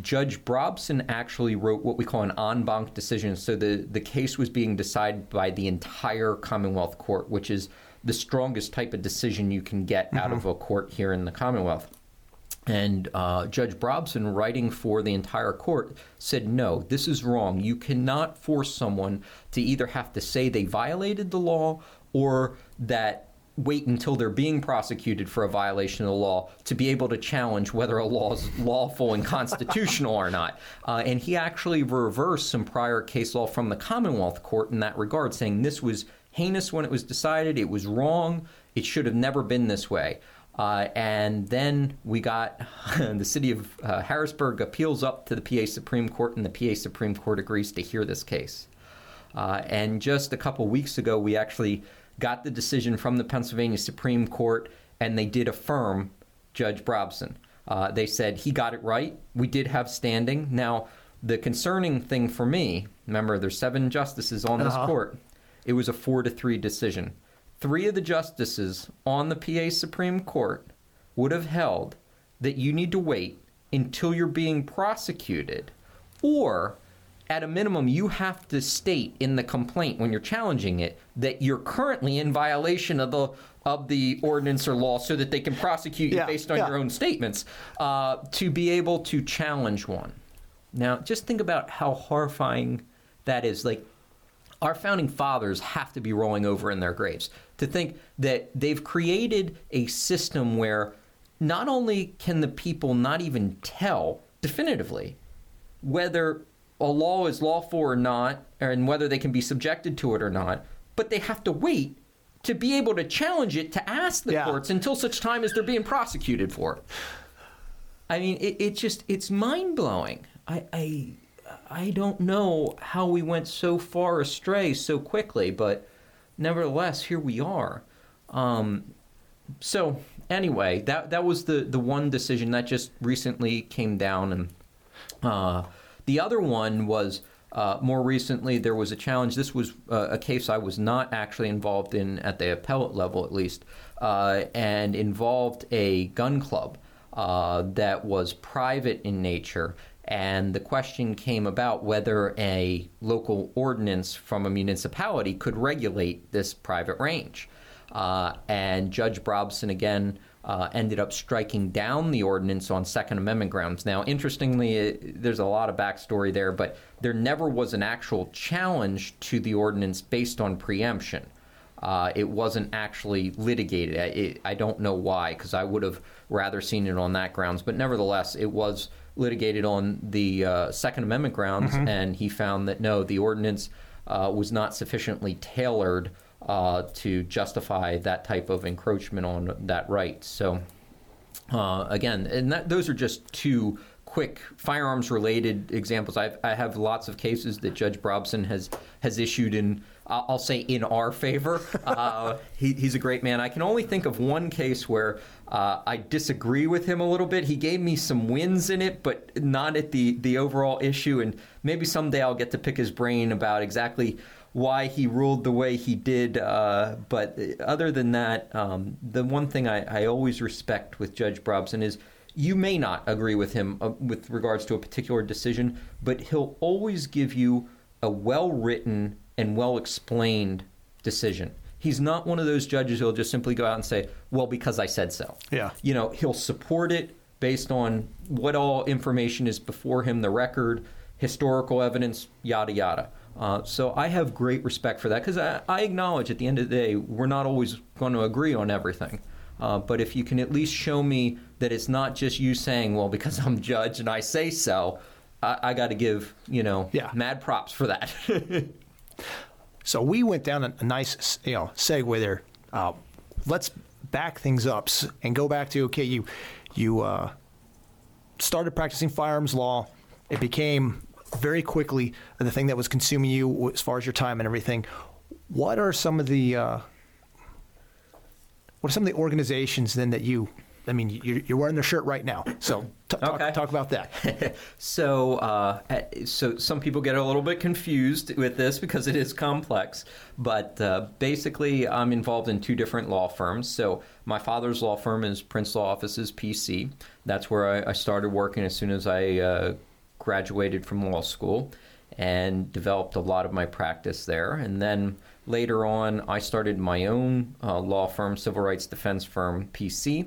Judge Brobson actually wrote what we call an en banc decision. So the, the case was being decided by the entire Commonwealth Court, which is the strongest type of decision you can get mm-hmm. out of a court here in the Commonwealth. And uh, Judge Brobson, writing for the entire court, said, No, this is wrong. You cannot force someone to either have to say they violated the law or that wait until they're being prosecuted for a violation of the law to be able to challenge whether a law is lawful and constitutional or not. [LAUGHS] Uh, and he actually reversed some prior case law from the Commonwealth Court in that regard, saying this was heinous when it was decided, it was wrong, it should have never been this way. Uh, and then we got [LAUGHS] the city of uh, Harrisburg appeals up to the PA Supreme Court, and the PA Supreme Court agrees to hear this case. Uh, and just a couple weeks ago, we actually got the decision from the Pennsylvania Supreme Court, and they did affirm Judge Brobson. Uh, they said he got it right. We did have standing. Now, the concerning thing for me, remember, there's seven justices on this Uh-huh. court. It was a four to three decision. Three of the justices on the PA Supreme Court would have held that you need to wait until you're being prosecuted, or at a minimum, you have to state in the complaint when you're challenging it that you're currently in violation of the of the ordinance or law, so that they can prosecute you Yeah, based on yeah. your own statements uh, to be able to challenge one. Now, just think about how horrifying that is. Like, our founding fathers have to be rolling over in their graves to think that they've created a system where not only can the people not even tell definitively whether a law is lawful or not, and whether they can be subjected to it or not, but they have to wait to be able to challenge it to ask the Yeah. courts until such time as they're being prosecuted for it. I mean, it, it just it's mind blowing. I, I I don't know how we went so far astray so quickly, but nevertheless, here we are. Um, so anyway, that that was the the one decision that just recently came down, and uh, the other one was. Uh, more recently, there was a challenge. This was uh, a case I was not actually involved in at the appellate level, at least, uh, and involved a gun club uh, that was private in nature. And the question came about whether a local ordinance from a municipality could regulate this private range. Uh, and Judge Brobson again uh, ended up striking down the ordinance on Second Amendment grounds. Now, interestingly, it, there's a lot of backstory there, but there never was an actual challenge to the ordinance based on preemption. Uh, it wasn't actually litigated. It, I don't know why, because I would have rather seen it on that grounds. But nevertheless, it was litigated on the uh, Second Amendment grounds, and he found that no, the ordinance uh, was not sufficiently tailored uh, to justify that type of encroachment on that right. So, uh, again, and that, those are just two quick firearms related examples. I've, I have lots of cases that Judge Brobson has has issued in. I'll I'll say in our favor. [LAUGHS] Uh, he, he's a great man. I can only think of one case where uh, I disagree with him a little bit. He gave me some wins in it, but not at the the overall issue. And maybe someday I'll get to pick his brain about exactly why he ruled the way he did. Uh, but other than that, um, the one thing I, I always respect with Judge Brobson is you may not agree with him uh, with regards to a particular decision, but he'll always give you a well written and well explained decision. He's not one of those judges who'll just simply go out and say, well, because I said so. Yeah. You know, he'll support it based on what all information is before him, the record, historical evidence, yada, yada. Uh, so I have great respect for that because I, I acknowledge at the end of the day, we're not always going to agree on everything. Uh, but if you can at least show me that it's not just you saying, well, because I'm judge and I say so, I, I got to give, you know, Yeah. mad props for that. [LAUGHS] So we went down a, a nice, you know, segue there. Uh, let's back things up and go back to okay, you you uh, started practicing firearms law. It became very quickly the thing that was consuming you as far as your time and everything. What are some of the uh, what are some of the organizations then that you? I mean, you're, you're wearing the shirt right now, so t- talk, Okay. talk about that. [LAUGHS] so, uh, so some people get a little bit confused with this because it is complex. But uh, basically, I'm involved in two different law firms. So, my father's law firm is Prince Law Offices PC. That's where I, I started working as soon as I uh, graduated from law school, and developed a lot of my practice there. And then later on, I started my own uh, law firm, civil rights defense firm PC.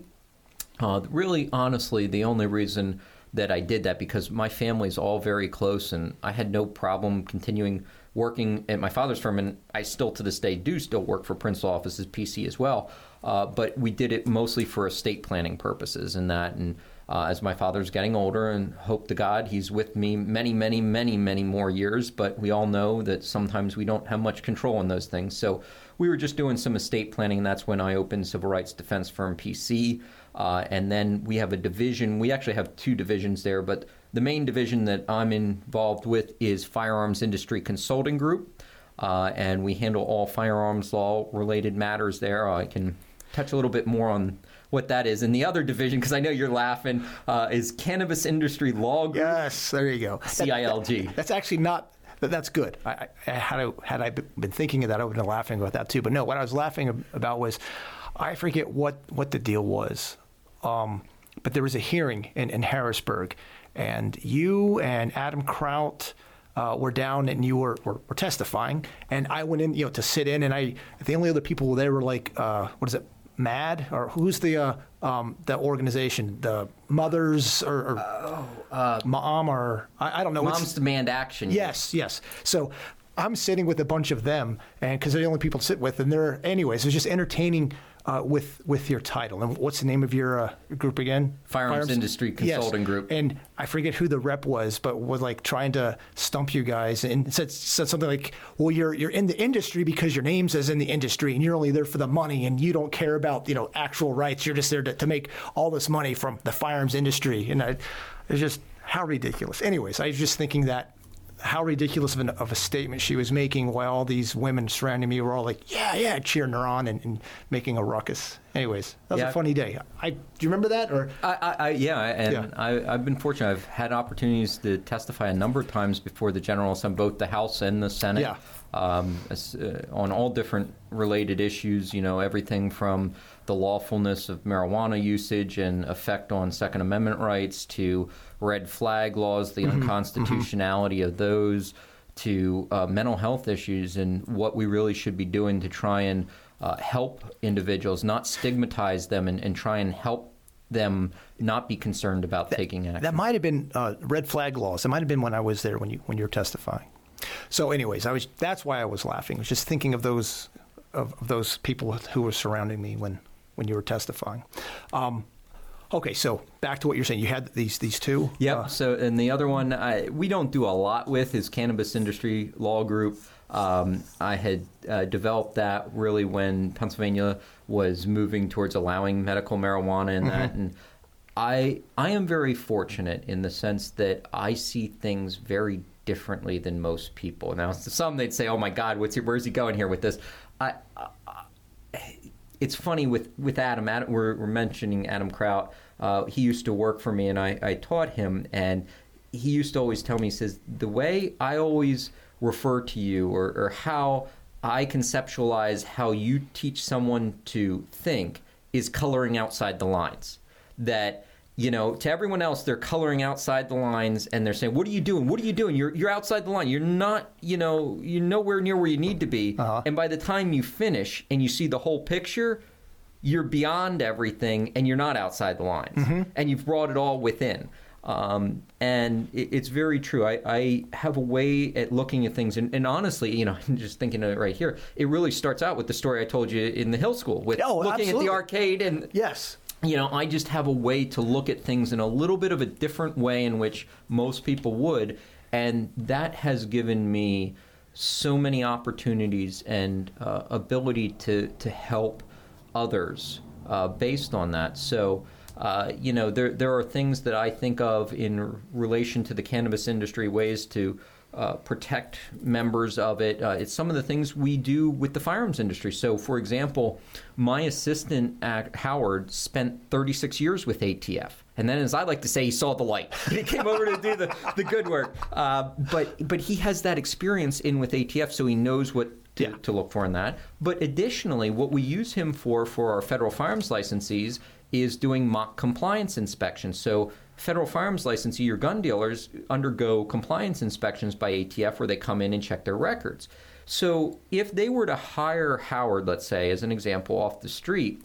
Uh, really, honestly, the only reason that I did that because my family's all very close, and I had no problem continuing working at my father's firm, and I still to this day do still work for Prince Offices PC as well. Uh, but we did it mostly for estate planning purposes, and that, and uh, as my father's getting older, and hope to God he's with me many, many, many, many more years. But we all know that sometimes we don't have much control on those things, so we were just doing some estate planning, and that's when I opened Civil Rights Defense Firm PC. Uh, and then we have a division. We actually have two divisions there, but the main division that I'm involved with is Firearms Industry Consulting Group. Uh, and we handle all firearms law related matters there. I can touch a little bit more on what that is. And the other division, because I know you're laughing, uh, is Cannabis Industry Law Group. Yes, there you go. CILG. That's actually not. That's good. I, I, had I had I been thinking of that, I would have been laughing about that too. But no, what I was laughing about was, I forget what what the deal was, um, but there was a hearing in, in Harrisburg, and you and Adam Kraut. Uh, were down and you were, were, were, testifying, and I went in, you know, to sit in, and I the only other people there were like, uh, what is it, MAD or who's the uh, um, the organization? The mothers or, or oh, uh, mom or I, I don't know. Moms Demand Action. Yes, yes. So I'm sitting with a bunch of them, and because they're the only people to sit with, and they're anyways. It's just entertaining uh, with with your title. And what's the name of your uh, group again? Firearms, Firearms, Industry Consulting yes. Group. And I forget who the rep was, but was like trying to stump you guys and said said something like, "Well, you're you're in the industry because your name says in the industry, and you're only there for the money, and you don't care about you know actual rights. You're just there to, to make all this money from the firearms industry." And I, it's just how ridiculous. Anyways, I was just thinking that how ridiculous of, an, of, a statement she was making while all these women surrounding me were all like, yeah, yeah, cheering her on and, and making a ruckus. Anyways, that was yeah. a funny day. I, do you remember that? Or I, I, I yeah, and yeah. I, have been fortunate. I've had opportunities to testify a number of times before the General Assembly, both the House and the Senate. Yeah. Um, uh, on all different related issues, you know, everything from the lawfulness of marijuana usage and effect on Second Amendment rights to red flag laws, the mm-hmm. unconstitutionality mm-hmm. of those, to uh, mental health issues, and what we really should be doing to try and uh, help individuals, not stigmatize them, and, and, try and help them not be concerned about that, taking action. That might have been uh, red flag laws. It might have been when I was there when you when you were testifying. So, anyways, I was that's why I was laughing. I was just thinking of those of, of those people who were surrounding me when when you were testifying. Um, okay, so back to what you're saying. You had these these two. Yep. Uh, so and the other one I, we don't do a lot with is Cannabis Industry Law Group. Um, I had uh, developed that really when Pennsylvania was moving towards allowing medical marijuana and mm-hmm. that and. I I am very fortunate in the sense that I see things very differently than most people. Now, some they'd say, "Oh my God, what's he, where's he going here with this?" I, I, it's funny with with Adam. Adam we're, we're mentioning Adam Kraut. Uh, he used to work for me, and I, I taught him. And he used to always tell me, he says, the way I always refer to you, or, or how I conceptualize how you teach someone to think, is coloring outside the lines. That you know, to everyone else, they're coloring outside the lines and they're saying, "What are you doing? What are you doing? You're you're outside the line. You're not, you know, you're nowhere near where you need to be." Uh-huh. And by the time you finish and you see the whole picture, you're beyond everything and you're not outside the lines, mm-hmm. and you've brought it all within. Um, and it, it's very true. I, I, have a way at looking at things, and, and, honestly, you know, I'm [LAUGHS] just thinking of it right here. It really starts out with the story I told you in the Hill School with oh, looking absolutely. at the arcade and yes you know, I just have a way to look at things in a little bit of a different way in which most people would. And that has given me so many opportunities and uh, ability to, to help others uh, based on that. So, uh, you know, there, there are things that I think of in relation to the cannabis industry, ways to uh, protect members of it. Uh, it's some of the things we do with the firearms industry. So, for example, my assistant at Howard spent 36 years with ATF. And then, as I like to say, he saw the light. [LAUGHS] He came over to do the, the good work. Uh, but, but he has that experience in with ATF, so he knows what to, yeah. to look for in that. But additionally, what we use him for for our federal firearms licensees is doing mock compliance inspections. So federal firearms licensee, your gun dealers undergo compliance inspections by ATF where they come in and check their records. So if they were to hire Howard, let's say, as an example, off the street,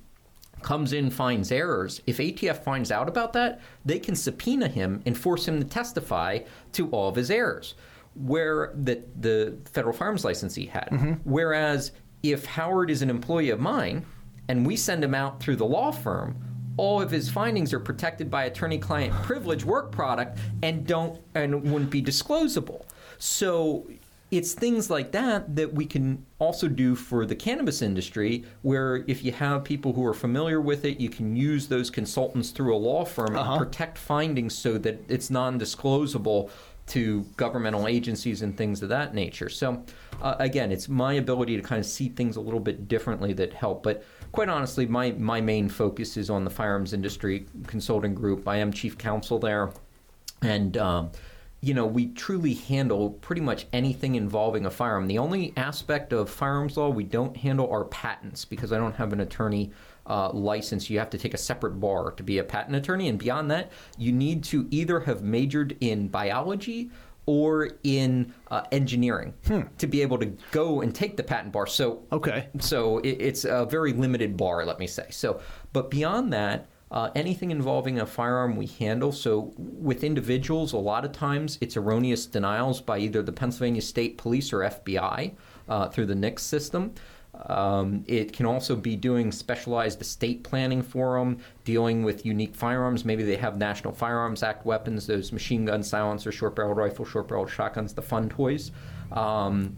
comes in, finds errors, if ATF finds out about that, they can subpoena him and force him to testify to all of his errors. Where the, the federal firearms licensee had. Mm-hmm. Whereas if Howard is an employee of mine and we send him out through the law firm, all of his findings are protected by attorney-client privilege work product and don't and wouldn't be disclosable. So it's things like that that we can also do for the cannabis industry where if you have people who are familiar with it you can use those consultants through a law firm uh-huh. and protect findings so that it's non-disclosable to governmental agencies and things of that nature so uh, again it's my ability to kind of see things a little bit differently that help but quite honestly, my, my main focus is on the firearms industry consulting group. I am chief counsel there. And, um, you know, we truly handle pretty much anything involving a firearm. The only aspect of firearms law we don't handle are patents because I don't have an attorney uh, license. You have to take a separate bar to be a patent attorney. And beyond that, you need to either have majored in biology or in uh, engineering to be able to go and take the patent bar. So, Okay. so it, it's a very limited bar, let me say. So, but beyond that, uh, anything involving a firearm we handle. So, with individuals, a lot of times it's erroneous denials by either the Pennsylvania State Police or FBI uh, through the NICS system. Um, it can also be doing specialized estate planning for them, dealing with unique firearms. Maybe they have National Firearms Act weapons, those machine gun silencers, short barreled rifle, short barreled shotguns, the fun toys. Um,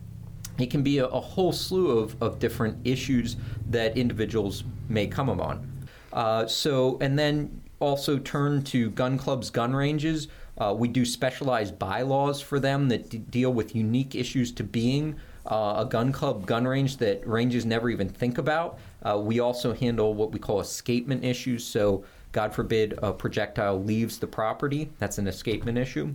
it can be a, a whole slew of, of different issues that individuals may come upon. Uh, so, and then also turn to gun clubs, gun ranges. Uh, we do specialized bylaws for them that d- deal with unique issues to being uh, a gun club, gun range that ranges never even think about. Uh, we also handle what we call escapement issues. So, God forbid a projectile leaves the property, that's an escapement issue.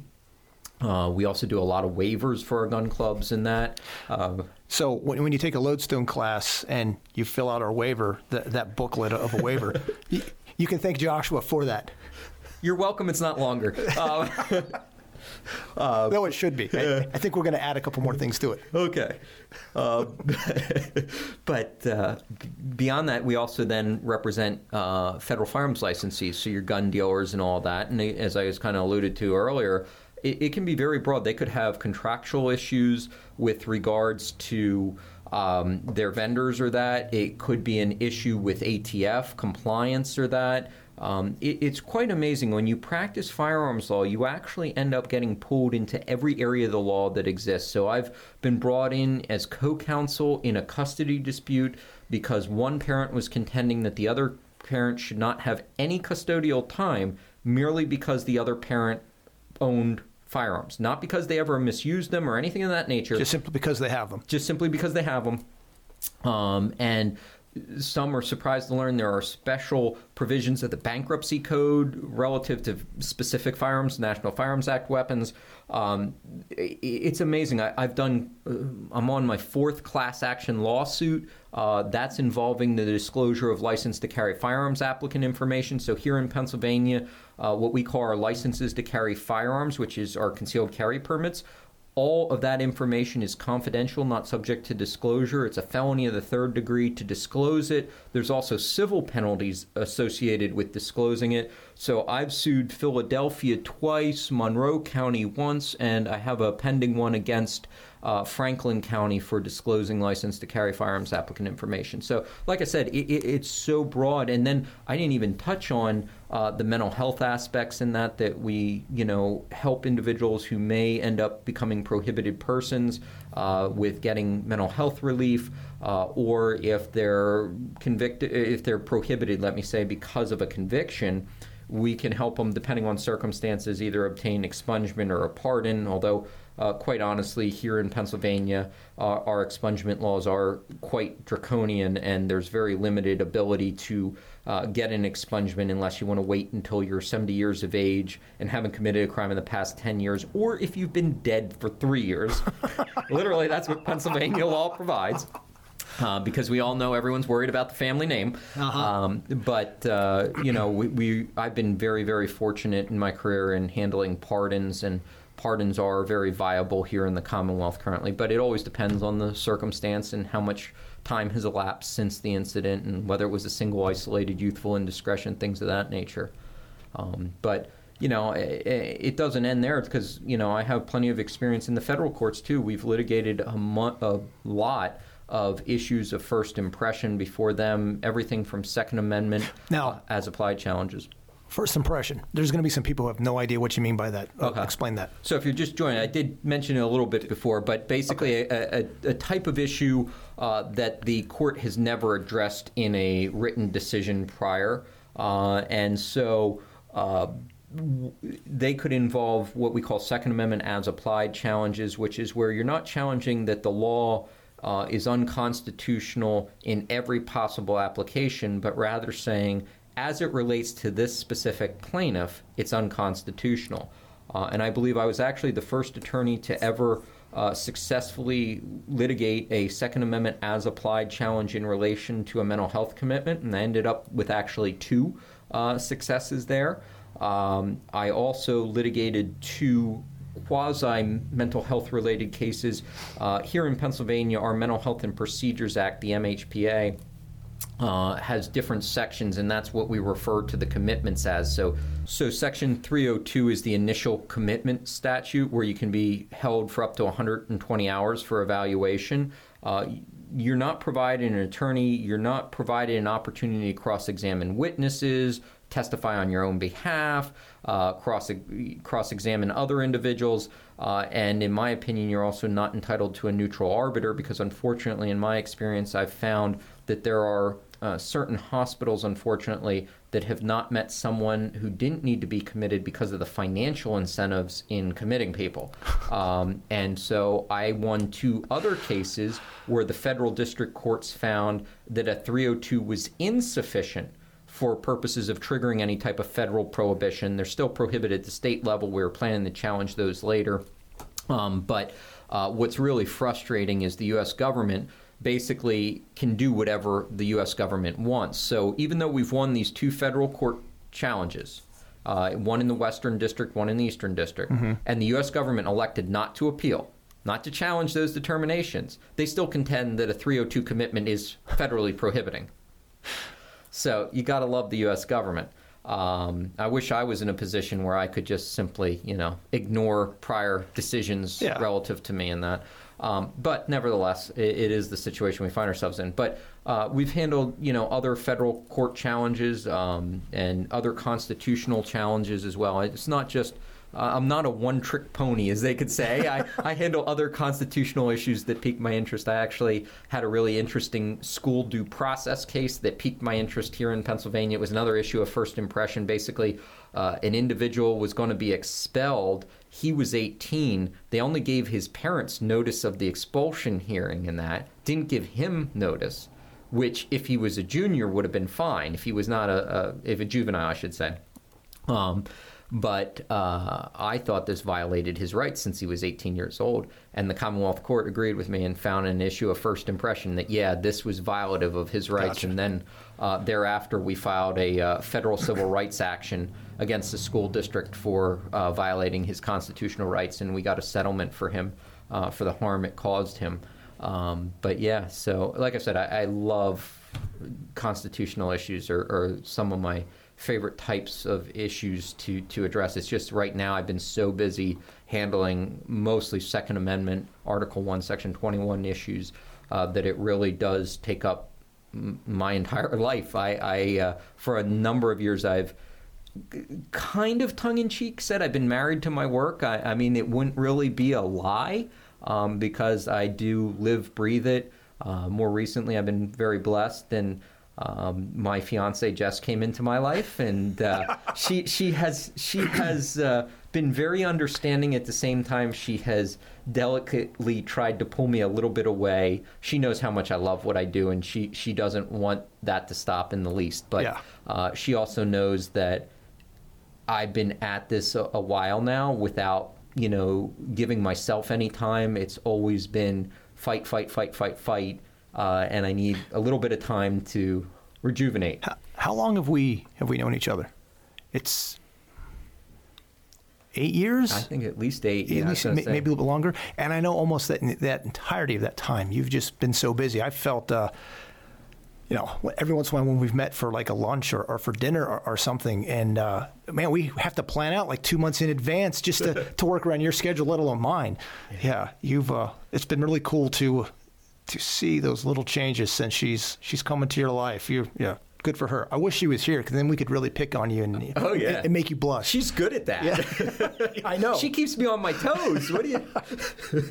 Uh, we also do a lot of waivers for our gun clubs in that. Uh, So when, when you take a lodestone class and you fill out our waiver, that, that booklet of a waiver, [LAUGHS] you, you can thank Joshua for that. you're welcome. It's not longer. Uh, [LAUGHS] no, it should be. I, I think we're going to add a couple more things to it. okay. Uh, [LAUGHS] but uh, beyond that, we also then represent uh, federal firearms licensees, so your gun dealers and all that. And as I was kind of alluded to earlier, it, it can be very broad. They could have contractual issues with regards to um, their vendors or that. It could be an issue with ATF compliance or that. Um, it, it's quite amazing when you practice firearms law. You actually end up getting pulled into every area of the law that exists. So I've been brought in as co-counsel in a custody dispute because one parent was contending that the other parent should not have any custodial time merely because the other parent owned firearms, not because they ever misused them or anything of that nature Just simply because they have them. just simply because they have them. Um, and some are surprised to learn there are special provisions of the bankruptcy code relative to specific firearms, National Firearms Act weapons. Um, it's amazing. I, I've done. Uh, I'm on my fourth class action lawsuit. Uh, that's involving the disclosure of license to carry firearms applicant information. So here in Pennsylvania, uh, what we call our licenses to carry firearms, which is our concealed carry permits, all of that information is confidential, not subject to disclosure. It's a felony of the third degree to disclose it. There's also civil penalties associated with disclosing it. So I've sued Philadelphia twice, Monroe County once, and I have a pending one against uh, Franklin County for disclosing license to carry firearms applicant information. So, like I said, it, it, it's so broad. And then I didn't even touch on uh, the mental health aspects in that that we, you know, help individuals who may end up becoming prohibited persons uh, with getting mental health relief, uh, or if they're convicted, if they're prohibited, let me say, because of a conviction we can help them depending on circumstances either obtain expungement or a pardon although uh, quite honestly here in pennsylvania uh, our expungement laws are quite draconian and there's very limited ability to uh, get an expungement unless you want to wait until you're 70 years of age and haven't committed a crime in the past 10 years or if you've been dead for three years [LAUGHS] literally that's what pennsylvania law provides uh, because we all know everyone's worried about the family name. Um, but uh, you know, we, we I've been very very fortunate in my career in handling pardons, and pardons are very viable here in the Commonwealth currently. But it always depends on the circumstance and how much time has elapsed since the incident, and whether it was a single isolated youthful indiscretion, things of that nature. Um, but you know, it, it doesn't end there because you know I have plenty of experience in the federal courts too. We've litigated a, mo- a lot of issues of first impression before them, everything from Second Amendment Now- uh, as applied challenges. First impression. There's going to be some people who have no idea what you mean by that. Uh, Okay. Explain that. So if you're just joining, I did mention it a little bit before, but basically a, a, a type of issue uh, that the court has never addressed in a written decision prior, uh, and so. Uh, they could involve what we call Second Amendment as applied challenges, which is where you're not challenging that the law uh, is unconstitutional in every possible application, but rather saying, as it relates to this specific plaintiff, it's unconstitutional. Uh, and I believe I was actually the first attorney to ever uh, successfully litigate a Second Amendment as applied challenge in relation to a mental health commitment, and I ended up with actually two uh, successes there. Um, I also litigated two quasi mental health related cases. Uh, here in Pennsylvania, our Mental Health and Procedures Act, the MHPA, uh, has different sections, and that's what we refer to the commitments as. So, so Section 302 is the initial commitment statute, where you can be held for up to 120 hours for evaluation. Uh, you're not provided an attorney. You're not provided an opportunity to cross-examine witnesses, testify on your own behalf, uh, cross cross examine other individuals, uh, and in my opinion, you're also not entitled to a neutral arbiter because, unfortunately, in my experience, I've found that there are uh, certain hospitals, unfortunately, that have not met someone who didn't need to be committed because of the financial incentives in committing people. [LAUGHS] Um, and so I won two other cases where the federal district courts found that a 302 was insufficient for purposes of triggering any type of federal prohibition. They're still prohibited at the state level. We're planning to challenge those later. Um, but uh, what's really frustrating is the U.S. government basically can do whatever the U.S. government wants. So even though we've won these two federal court challenges, uh, one in the Western District, one in the Eastern District, mm-hmm. and the U.S. government elected not to appeal, not to challenge those determinations, they still contend that a 302 commitment is federally prohibiting. So you got to love the U.S. government. Um, I wish I was in a position where I could just simply, you know, ignore prior decisions yeah. relative to me in that. Um, but nevertheless, it, it is the situation we find ourselves in. But uh, we've handled, you know, other federal court challenges um, and other constitutional challenges as well. It's not just uh, I'm not a one trick pony, as they could say. I, [LAUGHS] I handle other constitutional issues that pique my interest. I actually had a really interesting school due process case that piqued my interest here in Pennsylvania. It was another issue of first impression. Basically, uh, an individual was going to be expelled. He was 18. They only gave his parents notice of the expulsion hearing and that, didn't give him notice, which, if he was a junior, would have been fine. If he was not a, a if a juvenile, I should say. Um, but uh, I thought this violated his rights since he was 18 years old. And the Commonwealth Court agreed with me and found an issue of first impression that, yeah, this was violative of his rights. Gotcha. And then uh, thereafter, we filed a uh, federal civil rights action against the school district for uh, violating his constitutional rights. And we got a settlement for him uh, for the harm it caused him. Um, but yeah, so like I said, I, I love constitutional issues or, or some of my favorite types of issues to, to address. It's just right now I've been so busy handling mostly Second Amendment, Article 1, Section 21 issues uh, that it really does take up m- my entire [LAUGHS] life. I, I uh, for a number of years, I've kind of tongue in cheek said I've been married to my work. I, I mean, it wouldn't really be a lie um, because I do live, breathe it. Uh, more recently, I've been very blessed and um, my fiance Jess came into my life, and uh, [LAUGHS] she she has she has uh, been very understanding. At the same time, she has delicately tried to pull me a little bit away. She knows how much I love what I do, and she she doesn't want that to stop in the least. But yeah. uh, she also knows that I've been at this a, a while now without you know giving myself any time. It's always been fight, fight, fight, fight, fight uh, and I need a little bit of time to rejuvenate. How, how long have we have we known each other? It's eight years. I think at least eight. At yeah, least maybe a little bit longer. And I know almost that that entirety of that time, you've just been so busy. I felt. Uh, you know, every once in a while when we've met for like a lunch or, or for dinner or, or something, and uh, man, we have to plan out like two months in advance just to, [LAUGHS] to work around your schedule, let alone mine. Yeah, yeah you've. Uh, it's been really cool to to see those little changes since she's she's come into your life. You yeah. Good for her. I wish she was here because then we could really pick on you and oh yeah, and, and make you blush. She's good at that. Yeah. [LAUGHS] I know. She keeps me on my toes. What do you? [LAUGHS]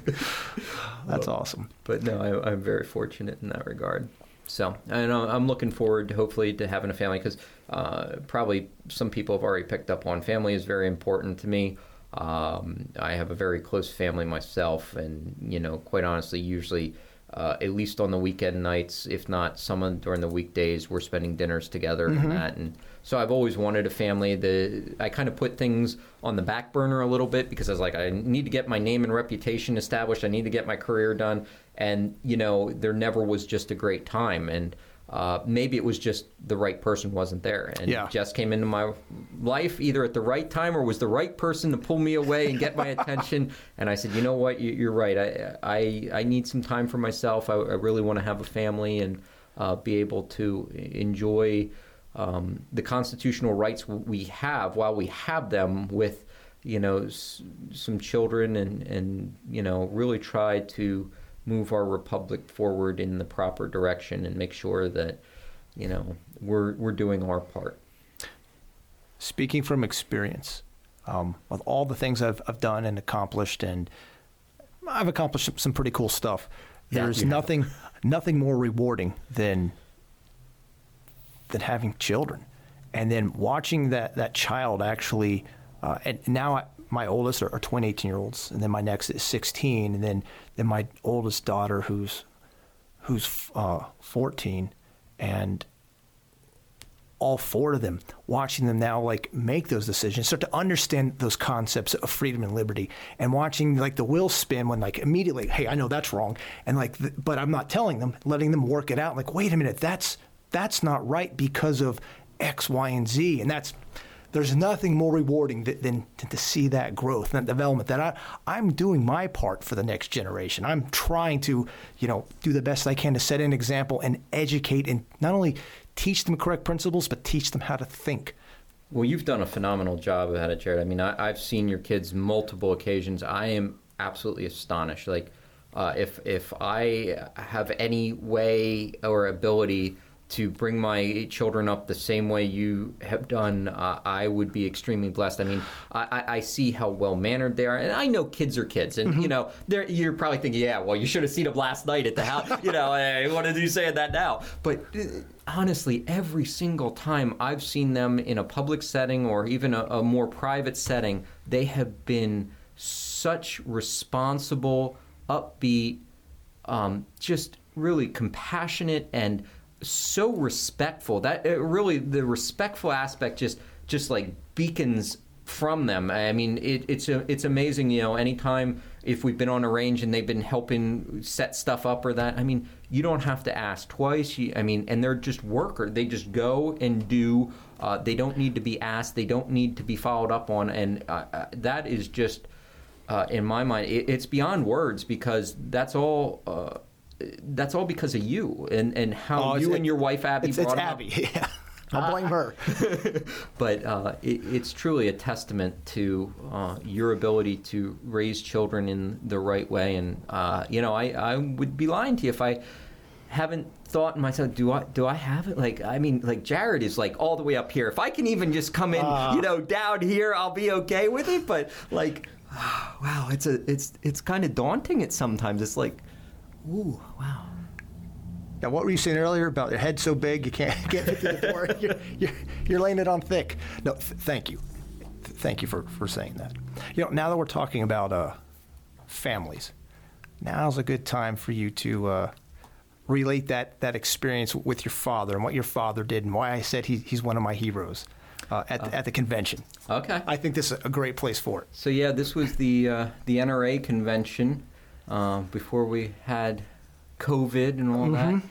That's well, awesome. But no, I, I'm very fortunate in that regard. So, and I'm looking forward, to, hopefully, to having a family because uh, probably some people have already picked up on family is very important to me. Um, I have a very close family myself, and you know, quite honestly, usually uh, at least on the weekend nights, if not some during the weekdays, we're spending dinners together Mm-hmm. and that. And so I've always wanted a family. The I kind of put things on the back burner a little bit because I was like, I need to get my name and reputation established. I need to get my career done. And you know, there never was just a great time. And uh, maybe it was just the right person wasn't there. And Yeah. Jess came into my life either at the right time or was the right person to pull me away and get my attention. [LAUGHS] And I said, you know what, You- you're right. I I, I need some time for myself. I, I really want to have a family and uh, be able to enjoy um, the constitutional rights we have while we have them with you know s- some children and and you know really try to move our republic forward in the proper direction and make sure that you know we're we're doing our part. speaking from experience, um, with all the things I've, I've done and accomplished, and I've accomplished some, pretty cool stuff. Yeah, There's have. nothing, nothing more rewarding than than having children, and then watching that that child actually. Uh, and now I, my oldest are, are twin 18 year olds, and then my next is 16, and then then my oldest daughter who's who's uh, 14, and all four of them, watching them now like make those decisions, start to understand those concepts of freedom and liberty, and watching like the wheels spin when like immediately, hey, I know that's wrong, and like, but I'm not telling them, letting them work it out. Like, wait a minute, that's that's not right because of X, Y, and Z, and that's there's nothing more rewarding than, than, than to see that growth and that development. That I, I'm doing my part for the next generation. I'm trying to, you know, do the best I can to set an example and educate and not only teach them correct principles, but teach them how to think. Well, you've done a phenomenal job at it, Jared. I mean, I, I've seen your kids multiple occasions. I am absolutely astonished. Like, uh, if if I have any way or ability to bring my children up the same way you have done, uh, I would be extremely blessed. I mean, I, I- see how well mannered they are, and I know kids are kids, and you know, they're, you're probably thinking, yeah, well, you should have seen them last night at the house. [LAUGHS] You know, hey, what are you saying that now? But uh, honestly, every single time I've seen them in a public setting or even a, a more private setting, they have been such responsible, upbeat, um, just really compassionate and so respectful. That uh, really the respectful aspect just just like beacons from them. I mean, it, it's a, it's amazing. You know, anytime if we've been on a range and they've been helping set stuff up or that. I mean, you don't have to ask twice. You, I mean, and they're just worker. They just go and do. Uh, they don't need to be asked. They don't need to be followed up on. And uh, uh, that is just uh, in my mind, it, it's beyond words because that's all. That's all because of you and, and how Oh, you and your wife Abby It's, brought it's them up. Abby. [LAUGHS] Yeah. I'll blame her. [LAUGHS] But uh, it, it's truly a testament to uh, your ability to raise children in the right way. And uh, you know, I, I would be lying to you if I haven't thought in myself, do I do I have it? Like, I mean, like Jared is like all the way up here. If I can even just come in, you know, down here, I'll be okay with it. But like, [SIGHS] wow, it's a it's it's kind of daunting. At sometimes it's like, ooh, wow. Now, what were you saying earlier about your head so big you can't [LAUGHS] get it through the door? [LAUGHS] You're, you're, you're laying it on thick. No, th- thank you. Th- thank you for, for saying that. You know, now that we're talking about uh, families, now's a good time for you to uh, relate that, that experience with your father and what your father did and why I said he, he's one of my heroes uh, at, the, at the convention. Okay. I think this is a great place for it. So yeah, this was the uh, the NRA convention uh, before we had COVID and all that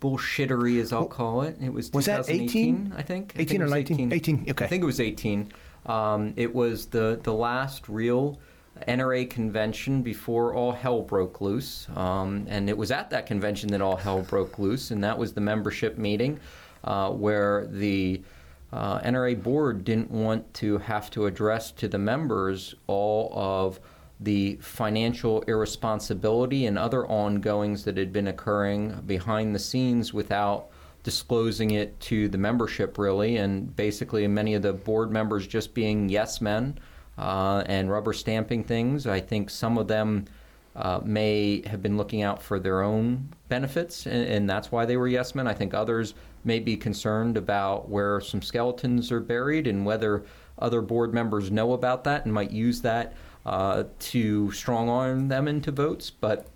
bullshittery, as I'll call it. It was Mm-hmm. Was that 2018, 18? I think. I 18 think it or was 19? 18, okay. I think it was 18. Um, it was the the last real NRA convention before all hell broke loose, um, and it was at that convention that all hell broke loose, and that was the membership meeting uh, where the uh, NRA board didn't want to have to address to the members all of the financial irresponsibility and other ongoings that had been occurring behind the scenes without disclosing it to the membership, really. And basically, many of the board members just being yes men uh, and rubber stamping things. I think some of them uh, may have been looking out for their own benefits, and, and that's why they were yes men. I think others may be concerned about where some skeletons are buried and whether other board members know about that and might use that uh, to strong arm them into votes. But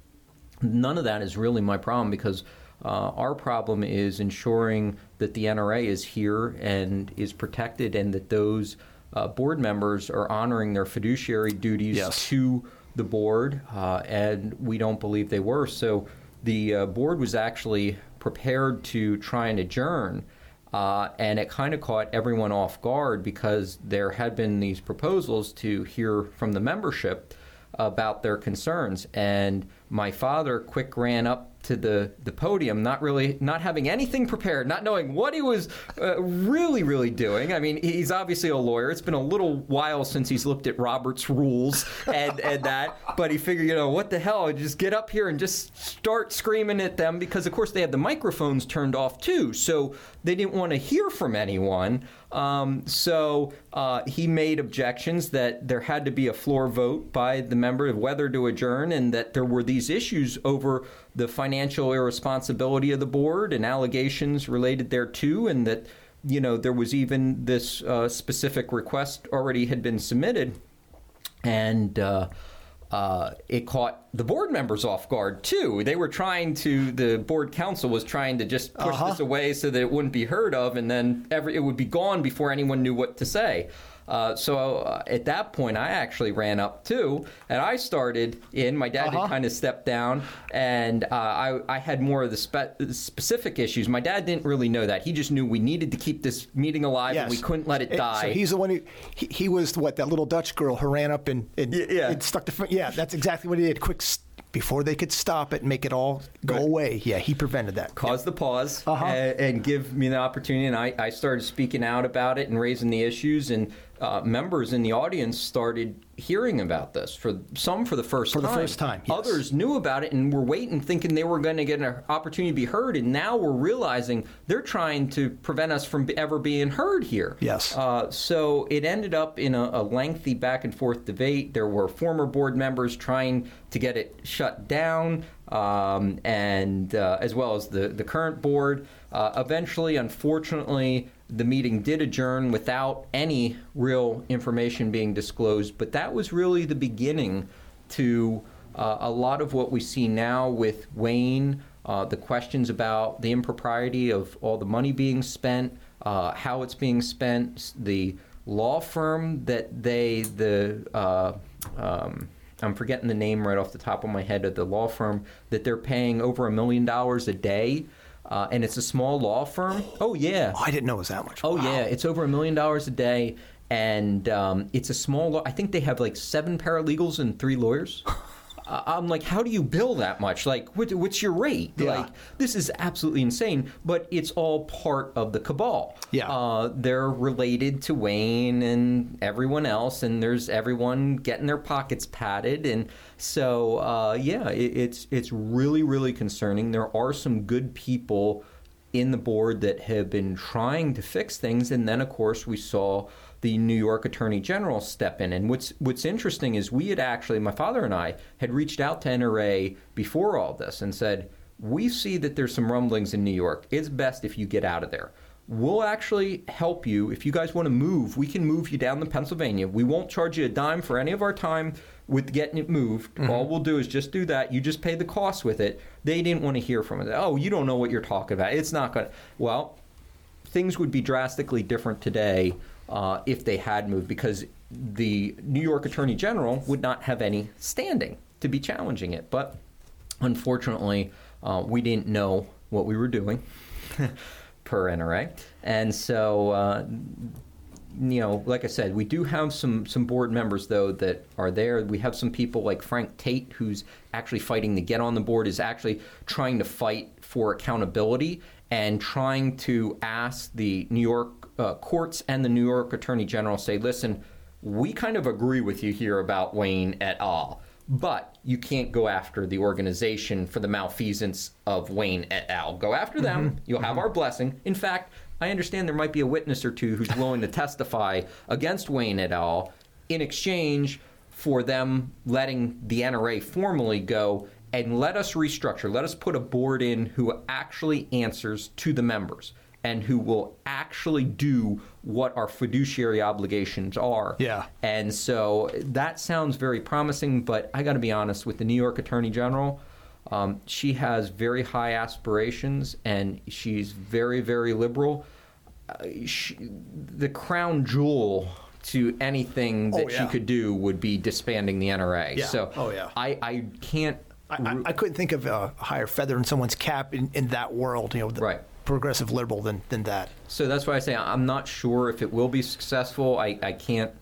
None of that is really my problem because uh, our problem is ensuring that the NRA is here and is protected and that those uh, board members are honoring their fiduciary duties Yes. to the board, uh, and we don't believe they were. So the uh, board was actually prepared to try and adjourn. Uh, and it kind of caught everyone off guard because there had been these proposals to hear from the membership about their concerns. And my father quick ran up to the, the podium, not really, not having anything prepared, not knowing what he was uh, really, really doing. I mean, he's obviously a lawyer. It's been a little while since he's looked at Robert's rules and, and that, but he figured, you know, what the hell? Just get up here and just start screaming at them because, of course, they had the microphones turned off too. So they didn't want to hear from anyone. Um, so uh, he made objections that there had to be a floor vote by the member of whether to adjourn and that there were these issues over the financial irresponsibility of the board and allegations related thereto, and that you know there was even this uh, specific request already had been submitted, and. Uh, uh, it caught the board members off guard too. They were trying to, the board council was trying to just push Uh-huh. this away so that it wouldn't be heard of, and then every it would be gone before anyone knew what to say. Uh, so uh, at that point, I actually ran up too, and I started in. My dad Uh-huh. had kind of stepped down, and uh, I, I had more of the spe- specific issues. My dad didn't really know that. He just knew we needed to keep this meeting alive, and we couldn't let it die. So he's the one who he, he was what that little Dutch girl who ran up and, and, Yeah, yeah. and stuck the front. Yeah, that's exactly what he did. Quick s- before they could stop it and make it all go Right. away. Yeah, he prevented that. cause the pause Uh-huh. and, and give me the opportunity. And I, I started speaking out about it and raising the issues. And uh, members in the audience started hearing about this for some for the first For the time. first time, yes. Others knew about it and were waiting, thinking they were going to get an opportunity to be heard. And now we're realizing they're trying to prevent us from ever being heard here. Yes. Uh, so it ended up in a, a lengthy back and forth debate. There were former board members trying to get it shut down, um, and uh, as well as the, the current board. Uh, eventually, unfortunately, the meeting did adjourn without any real information being disclosed, but that was really the beginning to uh, a lot of what we see now with Wayne, uh, the questions about the impropriety of all the money being spent, uh, how it's being spent, the law firm that they, the, uh, um, I'm forgetting the name right off the top of my head of the law firm that they're paying over a million dollars a day. Uh, and it's a small law firm. Oh, yeah. Oh, I didn't know it was that much. Oh Wow. yeah, it's over a million dollars a day, and um, it's a small. Law- I think they have like seven paralegals and three lawyers. [LAUGHS] I'm like, how do you bill that much? Like, what, what's your rate? Yeah. Like, this is absolutely insane. But it's all part of the cabal. Yeah. uh, they're related to Wayne and everyone else, and there's everyone getting their pockets padded, and so uh, yeah, it, it's it's really really concerning. There are some good people in the board that have been trying to fix things, and then of course we saw the New York Attorney General step in. And what's what's interesting is we had actually, my father and I had reached out to NRA before all this and said, we see that there's some rumblings in New York. It's best if you get out of there. We'll actually help you if you guys want to move. We can move you down to Pennsylvania. We won't charge you a dime for any of our time with getting it moved. Mm-hmm. All we'll do is just do that. You just pay the cost with it. They didn't want to hear from it. Oh, you don't know what you're talking about. It's not going to. Well, things would be drastically different today uh, if they had moved because the New York Attorney General would not have any standing to be challenging it. But unfortunately, uh, we didn't know what we were doing [LAUGHS] per NRA. And so, uh, you know, like I said, we do have some some board members though that are there. We have some people like Frank Tate, who's actually fighting to get on the board, is actually trying to fight for accountability and trying to ask the New York uh, courts and the New York Attorney General say, listen, we kind of agree with you here about Wayne et al. But you can't go after the organization for the malfeasance of Wayne et al. Go after them. You'll have our blessing. In fact, I understand there might be a witness or two who's willing to testify against Wayne et al. in exchange for them letting the NRA formally go and let us restructure. Let us put a board in who actually answers to the members and who will actually do what our fiduciary obligations are. Yeah. And so that sounds very promising, but I got to be honest with the New York Attorney General. Um, she has very high aspirations, and she's very, very liberal. Uh, she, the crown jewel to anything that Oh, yeah. she could do would be disbanding the NRA. Yeah. So Oh, yeah. I, I can't. I, I, I couldn't think of a higher feather in someone's cap in, in that world, you know, the Right. Progressive liberal than, than that. So that's why I say I'm not sure if it will be successful. I, I can't,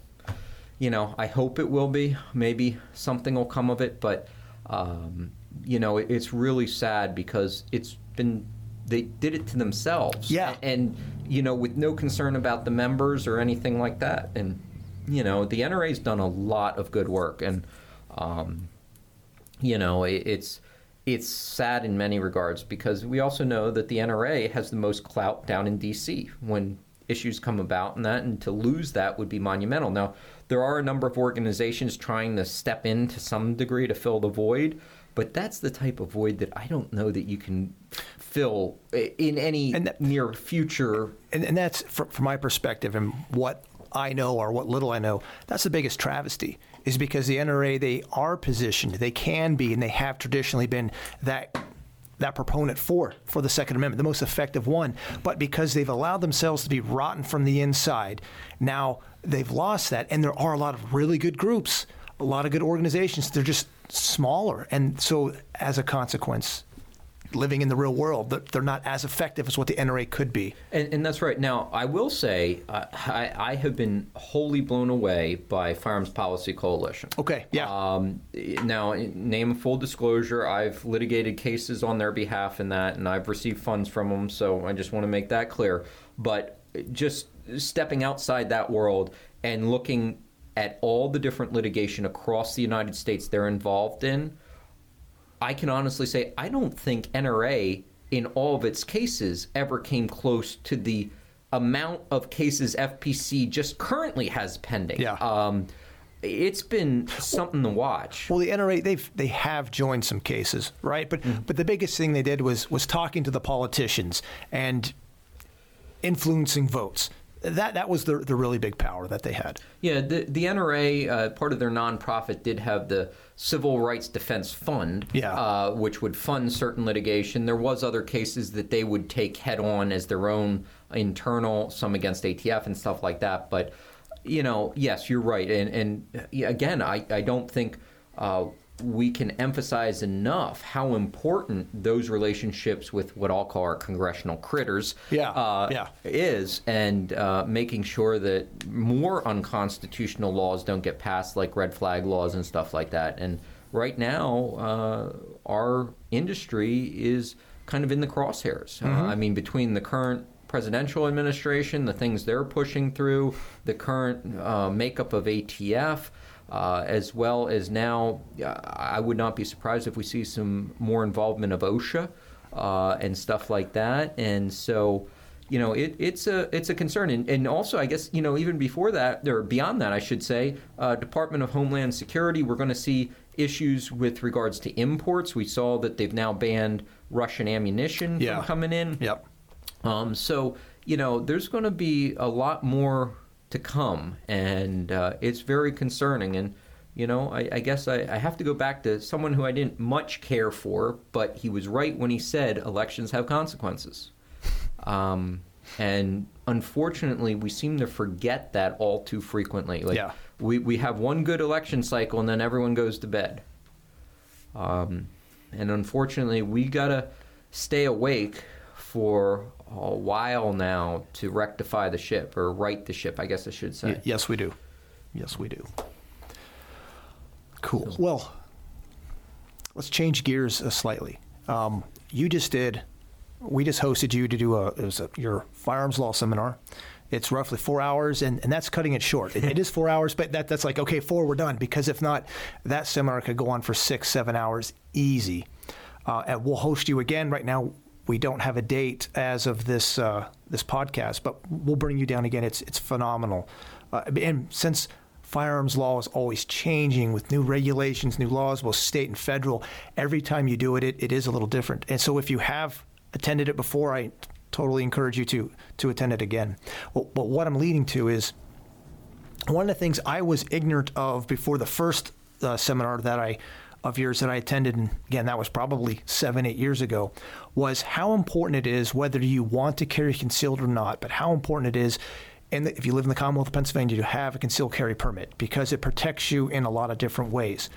you know, I hope it will be. Maybe something will come of it, but, um, you know, it, it's really sad because it's been, they did it to themselves. Yeah. And, you know, with no concern about the members or anything like that. And, you know, the NRA's done a lot of good work. And, um, you know, it, it's it's sad in many regards because we also know that the NRA has the most clout down in D.C. when issues come about and that, and to lose that would be monumental. Now, there are a number of organizations trying to step in to some degree to fill the void, but that's the type of void that I don't know that you can fill in any that- near future. And, and that's from, from my perspective and what I know or what little I know, that's the biggest travesty is because the NRA, they are positioned, they can be, and they have traditionally been that that proponent for for the Second Amendment, the most effective one. But because they've allowed themselves to be rotten from the inside, now they've lost that. And there are a lot of really good groups, a lot of good organizations. They're just smaller, and so as a consequence, living in the real world, they're- they're not as effective as what the NRA could be. And, and that's right. Now, I will say, uh, I, I have been wholly blown away by Firearms Policy Coalition. Okay, yeah. Um, now, name full disclosure, I've litigated cases on their behalf in that, and I've received funds from them. So I just want to make that clear. But just stepping outside that world and looking at all the different litigation across the United States they're involved in, I can honestly say I don't think NRA in all of its cases ever came close to the amount of cases FPC just currently has pending. Yeah. Um, it's been something to watch. Well, the NRA they've they have joined some cases, right? But but the biggest thing they did was was talking to the politicians and influencing votes. That that was the the really big power that they had. Yeah, the, the NRA, uh, part of their nonprofit, did have the Civil Rights Defense Fund, Yeah. uh, which would fund certain litigation. There was other cases that they would take head on as their own internal, some against ATF and stuff like that. But you know, yes, you're right. And and again, I I don't think. Uh, we can emphasize enough how important those relationships with what I'll call our congressional critters Yeah, uh, yeah. is and uh, making sure that more unconstitutional laws don't get passed, like red flag laws and stuff like that. And right now, uh, our industry is kind of in the crosshairs. Uh, I mean, between the current presidential administration, the things they're pushing through, the current uh, makeup of ATF. Uh, as well as now, uh, I would not be surprised if we see some more involvement of OSHA uh, and stuff like that. And so, you know, it, it's a it's a concern, and, and also I guess you know even before that or beyond that, I should say, uh, Department of Homeland Security, we're going to see issues with regards to imports. We saw that they've now banned Russian ammunition Yeah. from coming in. Yep. Um, so you know, there's going to be a lot more to come, and uh, it's very concerning. And you know, I, I guess I, I have to go back to someone who I didn't much care for, but he was right when he said elections have consequences. [LAUGHS] Um, and unfortunately, we seem to forget that all too frequently. Like Yeah. we, we have one good election cycle, and then everyone goes to bed. Um, and unfortunately, we gotta stay awake for a while now to rectify the ship or right the ship, I guess I should say. Y- yes, we do. Yes, we do. Cool. Well, let's change gears uh, slightly. Um, you just did. We just hosted you to do a, it was a your firearms law seminar. It's roughly four hours, and, and that's cutting it short. It, it is four hours, but that, that's like okay, four, we're done. Because if not, that seminar could go on for six, seven hours easy. Uh, and we'll host you again. Right now, we don't have a date as of this uh, this podcast, but we'll bring you down again. It's it's phenomenal, uh, and since firearms law is always changing with new regulations, new laws, both state and federal, every time you do it, it, it is a little different. And so, if you have attended it before, I totally encourage you to to attend it again. Well, but what I'm leading to is one of the things I was ignorant of before the first uh, seminar that I of yours that I attended, and again, that was probably seven, eight years ago, was how important it is, whether you want to carry concealed or not, but how important it is and if you live in the Commonwealth of Pennsylvania, to have a concealed carry permit because it protects you in a lot of different ways.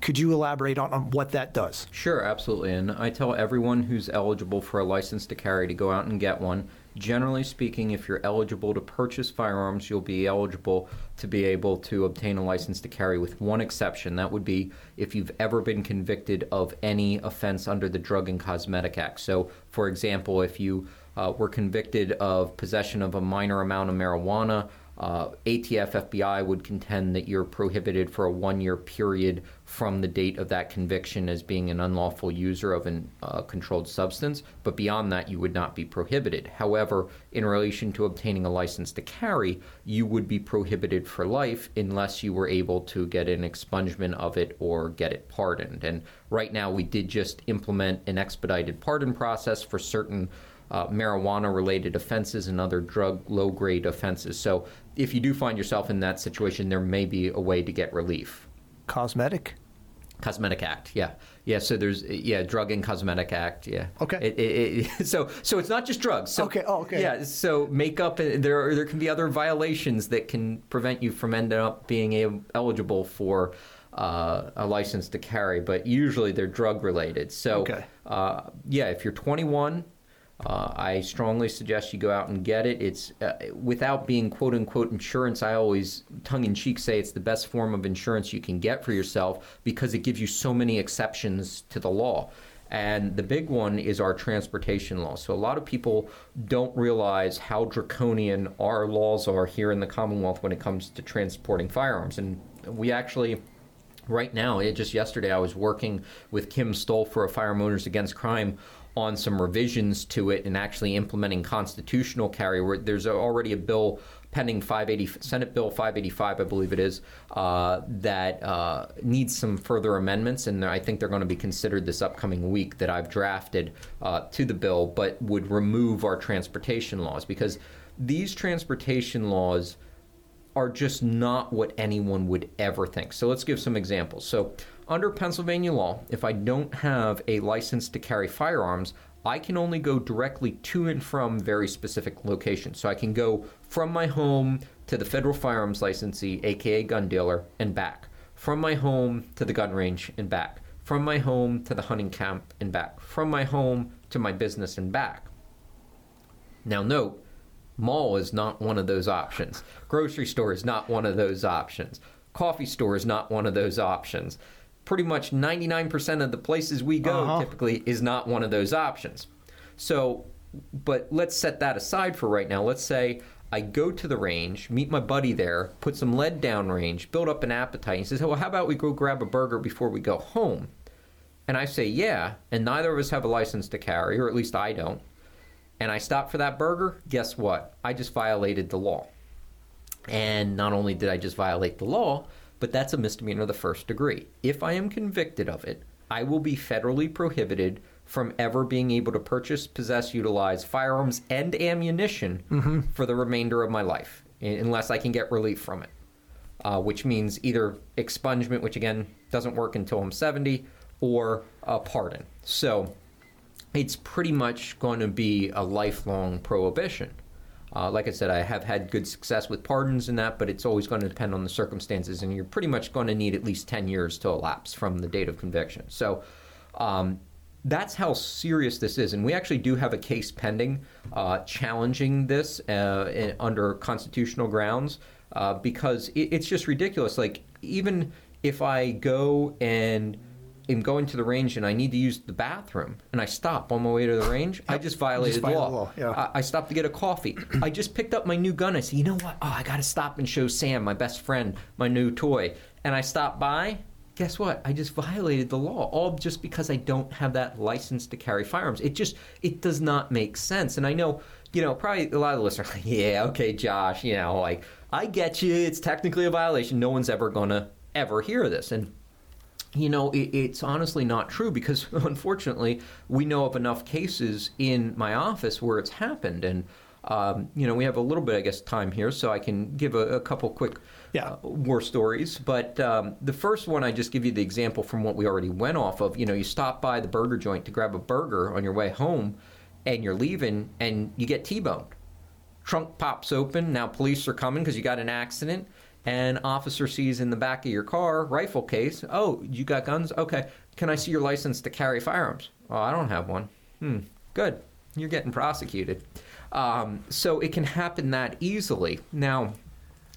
Could you elaborate on, on what that does? Sure, absolutely. And I tell everyone who's eligible for a license to carry to go out and get one. Generally speaking, if you're eligible to purchase firearms, you'll be eligible to be able to obtain a license to carry with one exception. That would be if you've ever been convicted of any offense under the Drug and Cosmetic Act. So, for example, if you uh, were convicted of possession of a minor amount of marijuana, uh, ATF FBI would contend that you're prohibited for a one year period from the date of that conviction as being an unlawful user of a uh, controlled substance, but beyond that, you would not be prohibited. However, in relation to obtaining a license to carry, you would be prohibited for life unless you were able to get an expungement of it or get it pardoned. And right now, we did just implement an expedited pardon process for certain uh, marijuana related offenses and other drug low grade offenses. So if you do find yourself in that situation, there may be a way to get relief. Cosmetic? Cosmetic Act, yeah, yeah. So there's yeah, Drug and Cosmetic Act, yeah. Okay. It, it, it, [LAUGHS] so so it's not just drugs. So, okay. Oh, okay. Yeah. So makeup, uh, there are, there can be other violations that can prevent you from ending up being eligible for uh, a license to carry, but usually they're drug related. So okay. uh, yeah, if you're 21 uh, I strongly suggest you go out and get it. It's uh, without being quote unquote insurance. I always tongue in cheek say it's the best form of insurance you can get for yourself because it gives you so many exceptions to the law. And the big one is our transportation law. So a lot of people don't realize how draconian our laws are here in the Commonwealth when it comes to transporting firearms. And we actually right now, just yesterday, I was working with Kim Stolfer a Firearm Owners Against Crime on some revisions to it and actually implementing constitutional carry. Where there's already a bill pending 580 Senate Bill 585, I believe it is, uh, that uh, needs some further amendments, and I think they're going to be considered this upcoming week that I've drafted uh, to the bill, but would remove our transportation laws because these transportation laws are just not what anyone would ever think. So let's give some examples. So under Pennsylvania law, if I don't have a license to carry firearms, I can only go directly to and from very specific locations. So I can go from my home to the federal firearms licensee, aka gun dealer, and back. From my home to the gun range and back. From my home to the hunting camp and back. From my home to my business and back. Now, note, mall is not one of those options. Grocery store is not one of those options. Coffee store is not one of those options pretty much 99% of the places we go uh-huh. typically is not one of those options. So, but let's set that aside for right now. Let's say I go to the range, meet my buddy there, put some lead down range, build up an appetite. He says, Well, how about we go grab a burger before we go home? And I say, Yeah. And neither of us have a license to carry, or at least I don't. And I stop for that burger. Guess what? I just violated the law. And not only did I just violate the law, but that's a misdemeanor of the first degree. If I am convicted of it, I will be federally prohibited from ever being able to purchase, possess, utilize firearms and ammunition mm-hmm. for the remainder of my life, unless I can get relief from it. Uh, which means either expungement, which again doesn't work until I'm 70, or a pardon. So it's pretty much going to be a lifelong prohibition. Uh, like I said, I have had good success with pardons and that, but it's always going to depend on the circumstances, and you're pretty much going to need at least 10 years to elapse from the date of conviction. So um, that's how serious this is. And we actually do have a case pending uh, challenging this uh, in, under constitutional grounds uh, because it, it's just ridiculous. Like, even if I go and am going to the range and I need to use the bathroom and I stop on my way to the range, yep. I just violated just the law. law. Yeah. I, I, stopped to get a coffee. I just picked up my new gun. I said, you know what? Oh, I got to stop and show Sam, my best friend, my new toy. And I stopped by. Guess what? I just violated the law, all just because I don't have that license to carry firearms. It just it does not make sense. And I know, you know, probably a lot of the listeners are like, [LAUGHS] yeah, okay, Josh, you know, like I get you. It's technically a violation. No one's ever gonna ever hear this. And you know, it, it's honestly not true because [LAUGHS] unfortunately, we know of enough cases in my office where it's happened. And Um, you know, we have a little bit, I guess, time here, so I can give a, a couple quick Yeah. uh, war stories. But um, the first one, I just give you the example from what we already went off of. You know, you stop by the burger joint to grab a burger on your way home, and you're leaving, and you get T-boned. Trunk pops open. Now police are coming because you got an accident. And officer sees in the back of your car rifle case. Oh, you got guns? Okay. Can I see your license to carry firearms? Oh, I don't have one. Hmm. Good. You're getting prosecuted. Um, so it can happen that easily. Now,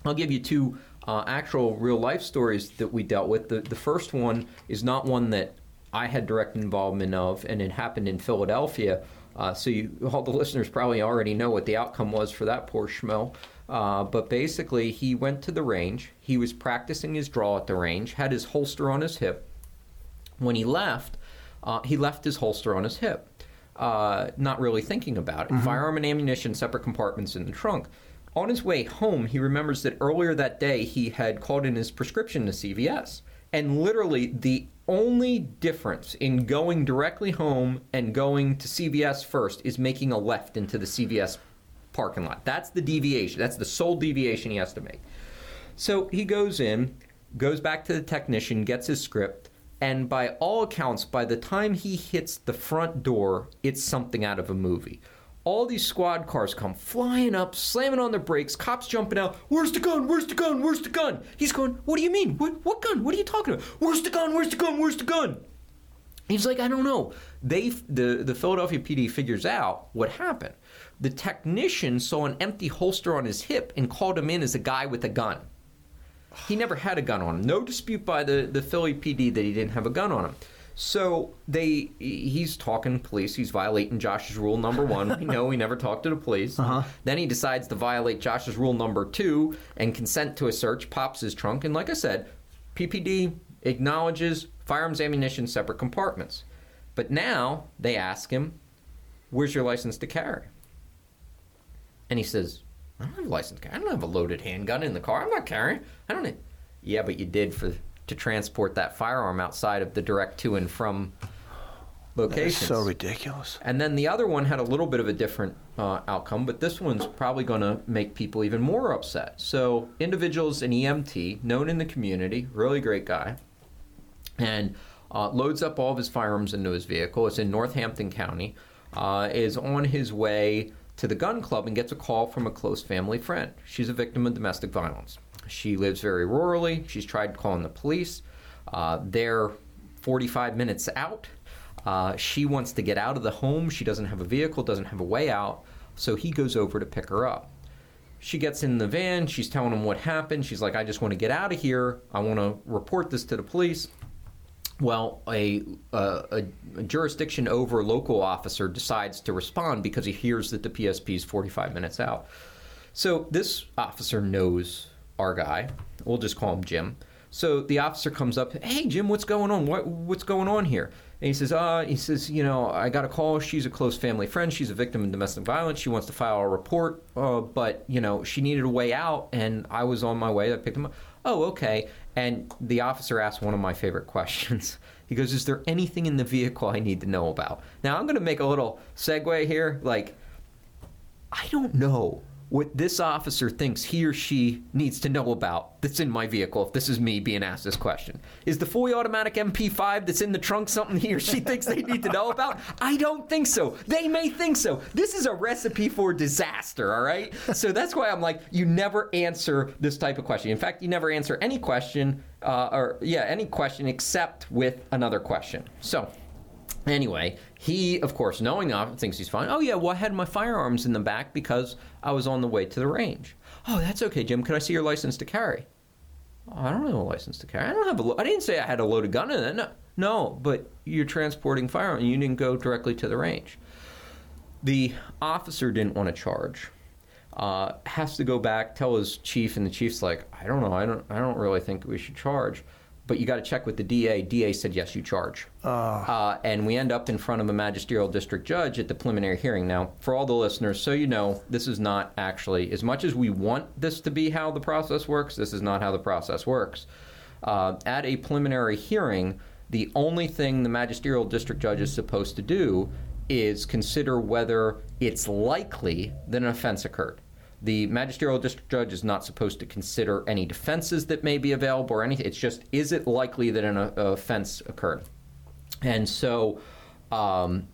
I'll give you two uh, actual real life stories that we dealt with. The, the first one is not one that I had direct involvement of, and it happened in Philadelphia. Uh, so you, all the [LAUGHS] listeners probably already know what the outcome was for that poor schmo. Uh, but basically, he went to the range. He was practicing his draw at the range, had his holster on his hip. When he left, uh, he left his holster on his hip, uh, not really thinking about it. Firearm and ammunition, separate compartments in the trunk. On his way home, he remembers that earlier that day he had called in his prescription to CVS. And literally, the only difference in going directly home and going to CVS first is making a left into the CVS parking lot. That's the deviation. That's the sole deviation he has to make. So he goes in, goes back to the technician, gets his script, and by all accounts, by the time he hits the front door, it's something out of a movie. All these squad cars come flying up, slamming on their brakes, cops jumping out. Where's the gun? Where's the gun? Where's the gun? He's going, What do you mean? What, what gun? What are you talking about? Where's the gun? Where's the gun? Where's the gun? He's like, I don't know. They, the, the Philadelphia PD figures out what happened. The technician saw an empty holster on his hip and called him in as a guy with a gun. He never had a gun on him. No dispute by the, the Philly PD that he didn't have a gun on him. So they he's talking to police. He's violating Josh's rule number [LAUGHS] one. We know he never talked to the police. Uh-huh. Then he decides to violate Josh's rule number two and consent to a search. Pops his trunk, and like I said, PPD acknowledges firearms, ammunition, separate compartments. But now they ask him, "Where's your license to carry?" And he says, I don't have a license. I don't have a loaded handgun in the car. I'm not carrying. I don't. Need... Yeah, but you did for to transport that firearm outside of the direct to and from locations. so ridiculous. And then the other one had a little bit of a different uh, outcome, but this one's probably going to make people even more upset. So, individuals an EMT, known in the community, really great guy, and uh, loads up all of his firearms into his vehicle. It's in Northampton County. Uh, is on his way to the gun club and gets a call from a close family friend. She's a victim of domestic violence. She lives very rurally. She's tried calling the police. Uh, they're 45 minutes out. Uh, she wants to get out of the home. She doesn't have a vehicle, doesn't have a way out. So he goes over to pick her up. She gets in the van. She's telling him what happened. She's like, I just want to get out of here. I want to report this to the police. Well, a, uh, a, jurisdiction over local officer decides to respond because he hears that the PSP is 45 minutes out. So this officer knows our guy. We'll just call him Jim. So the officer comes up, "Hey Jim, what's going on? What what's going on here?" And he says, "Uh, he says, you know, I got a call. She's a close family friend. She's a victim of domestic violence. She wants to file a report, uh, but you know, she needed a way out, and I was on my way. I picked him up. Oh, okay. And the officer asked one of my favorite questions. [LAUGHS] He goes, "Is there anything in the vehicle I need to know about?" Now I'm going to make a little segue here, like. I don't know what this officer thinks he or she needs to know about that's in my vehicle if this is me being asked this question. Is the fully automatic MP5 that's in the trunk something he or she thinks they need to know about? I don't think so. They may think so. This is a recipe for disaster, all right? So that's why I'm like, you never answer this type of question. In fact, you never answer any question, uh, or yeah, any question except with another question. So, Anyway, he, of course, knowing of, thinks he's fine. Oh, yeah, well, I had my firearms in the back because I was on the way to the range. Oh, that's okay, Jim. Can I see your license to carry? Oh, I don't have a license to carry. I don't have a. Lo- I didn't say I had a loaded gun in it. No, no, but you're transporting firearm. You didn't go directly to the range. The officer didn't want to charge. Uh, has to go back, tell his chief, and the chief's like, I don't know. I don't. I don't really think we should charge. But you got to check with the DA. DA said yes, you charge. Uh, and we end up in front of a magisterial district judge at the preliminary hearing. Now, for all the listeners, so you know, this is not actually, as much as we want this to be how the process works, this is not how the process works. Uh, at a preliminary hearing, the only thing the magisterial district judge is supposed to do is consider whether it's likely that an offense occurred. The magisterial district judge is not supposed to consider any defenses that may be available or anything. It's just is it likely that an uh, offense occurred? And so, um,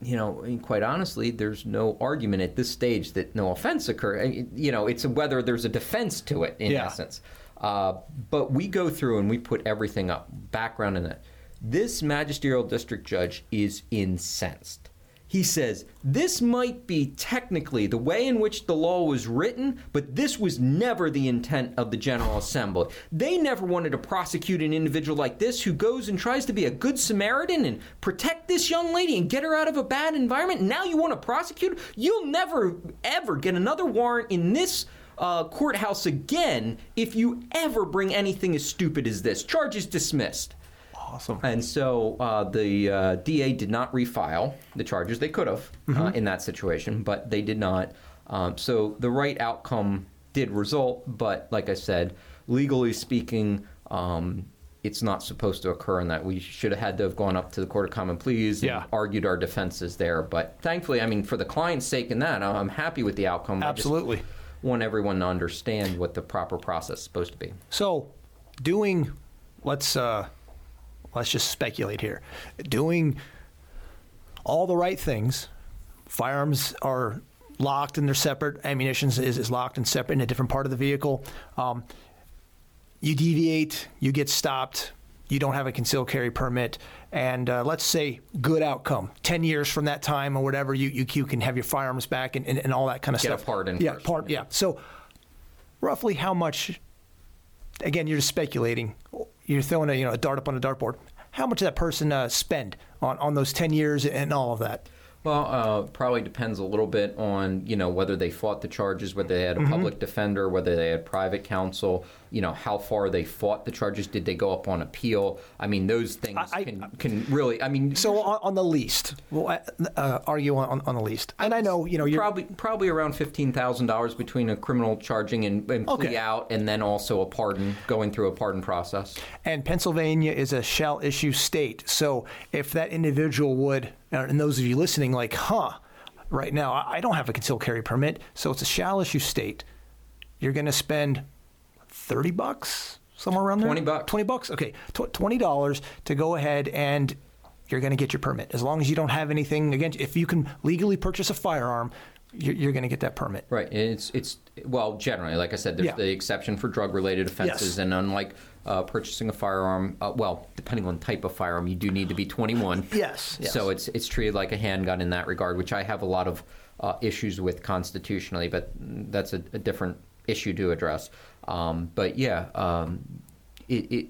you know, quite honestly, there's no argument at this stage that no offense occurred. You know, it's whether there's a defense to it in Yeah. essence. Uh, but we go through and we put everything up, background in it. This magisterial district judge is incensed. He says, This might be technically the way in which the law was written, but this was never the intent of the General Assembly. They never wanted to prosecute an individual like this who goes and tries to be a good Samaritan and protect this young lady and get her out of a bad environment. Now you want to prosecute? You'll never, ever get another warrant in this uh, courthouse again if you ever bring anything as stupid as this. Charges dismissed. Awesome. And so uh, the uh, DA did not refile the charges. They could have uh, in that situation, but they did not. Um, so the right outcome did result, but like I said, legally speaking, um, it's not supposed to occur in that. We should have had to have gone up to the Court of Common Pleas and Yeah. argued our defenses there. But thankfully, I mean, for the client's sake in that, I'm happy with the outcome. Absolutely. want everyone to understand what the proper process is supposed to be. So, doing let's uh, let's just speculate here. Doing all the right things. Firearms are locked and they're separate. Ammunition is, is locked and separate in a different part of the vehicle. Um, you deviate, you get stopped, you don't have a concealed carry permit, and uh, let's say good outcome. Ten years from that time or whatever, you you, you can have your firearms back and, and, and all that kind of Get a stuff. pardon Yeah, part. Yeah. So, roughly how much? Again, you're just speculating. You're throwing a you know a dart up on a dartboard. How much did that person uh, spend on, on those ten years and all of that? Well, uh, probably depends a little bit on you know whether they fought the charges, whether they had Mm-hmm. a public defender, whether they had private counsel. You know how far they fought the charges. Did they go up on appeal? I mean, those things I- I- can can really. I mean, So on, on the least, we'll uh, uh, argue on, on the least. And I know you know you're probably probably around fifteen thousand dollars between a criminal charging and, and plea Okay. out, and then also a pardon, going through a pardon process. And Pennsylvania is a shall issue state. So if that individual would, and those of you listening, like, huh, right now, I don't have a concealed carry permit, so it's a shall issue state. You're going to spend 30 bucks, somewhere around there? 20 bucks. 20 bucks. Okay. Tw- $20 to go ahead and you're going to get your permit. As long as you don't have anything against, if you can legally purchase a firearm, you're, you're going to get that permit. Right. and It's it's well generally, like I said, there's Yeah. the exception for drug-related offenses, Yes. and unlike uh, purchasing a firearm, uh, well, depending on type of firearm, you do need to be 21. [LAUGHS] Yes, yes. So it's it's treated like a handgun in that regard, which I have a lot of uh, issues with constitutionally, but that's a, a different issue to address. Um, but yeah, um, it. it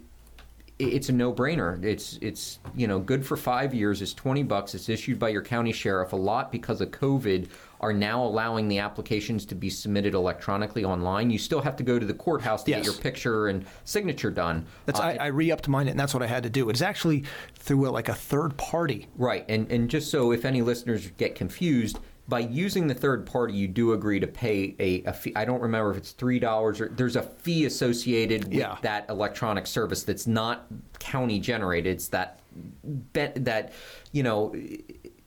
it's a no-brainer. It's it's you know good for five years. It's twenty bucks. It's issued by your county sheriff. A lot because of COVID are now allowing the applications to be submitted electronically online. You still have to go to the courthouse to Yes. get your picture and signature done. That's, Uh, I, I re-upped mine, it and that's what I had to do. It's actually through a, like a third party. Right, and and just so if any listeners get confused, by using the third party, you do agree to pay a, a fee. I don't remember if it's three dollars or there's a fee associated with Yeah. that electronic service that's not county generated. It's that that you know.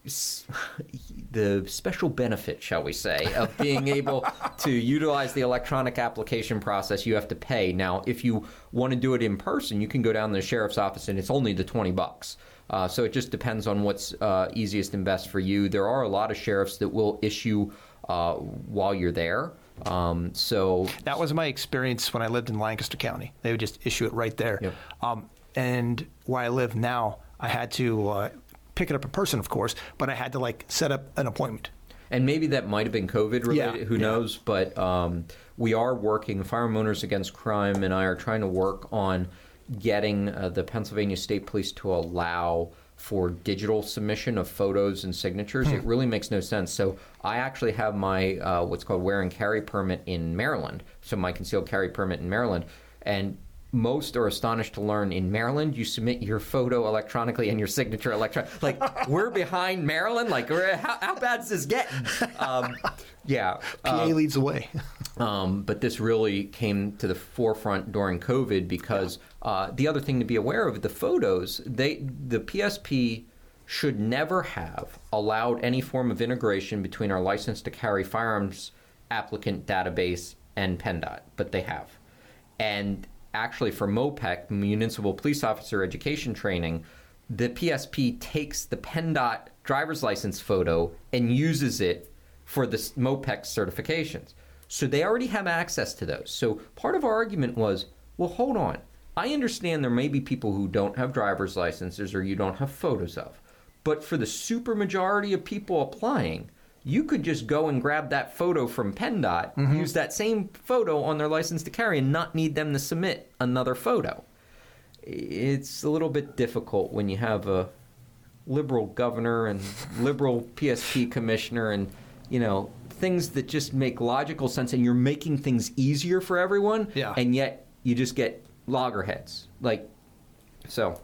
The special benefit, shall we say, of being able to utilize the electronic application process, you have to pay. Now, if you want to do it in person, you can go down to the sheriff's office and it's only the 20 bucks. Uh, so it just depends on what's uh, easiest and best for you. There are a lot of sheriffs that will issue uh, while you're there. Um, so That was my experience when I lived in Lancaster County. They would just issue it right there. Yep. Um, and where I live now, I had to pick it up in person, of course, but I had to like set up an appointment. And maybe that might have been COVID related. Yeah, Who yeah. knows? But um, we are working. Firearm Owners Against Crime and I are trying to work on getting uh, the Pennsylvania State Police to allow for digital submission of photos and signatures. Hmm. It really makes no sense. So I actually have my uh, what's called wear and carry permit in Maryland. So my concealed carry permit in Maryland, and most are astonished to learn in Maryland you submit your photo electronically and your signature electronic. Like we're behind Maryland. Like we're, how, how bad is this getting? Um, yeah. [LAUGHS] PA leads the way. Um, but this really came to the forefront during COVID because uh, the other thing to be aware of the photos, they the PSP should never have allowed any form of integration between our license to carry firearms applicant database and PennDOT, but they have. And actually, for MOPEC, Municipal Police Officer Education Training, the PSP takes the PennDOT driver's license photo and uses it for the MOPEC certifications. So they already have access to those. So part of our argument was well, hold on. I understand there may be people who don't have driver's licenses or you don't have photos of. But for the supermajority of people applying, you could just go and grab that photo from PennDOT, mm-hmm. use that same photo on their license to carry, and not need them to submit another photo. It's a little bit difficult when you have a liberal governor and [LAUGHS] liberal PSP commissioner and, you know, things that just make logical sense and you're making things easier for everyone. Yeah. And yet you just get loggerheads. Like, so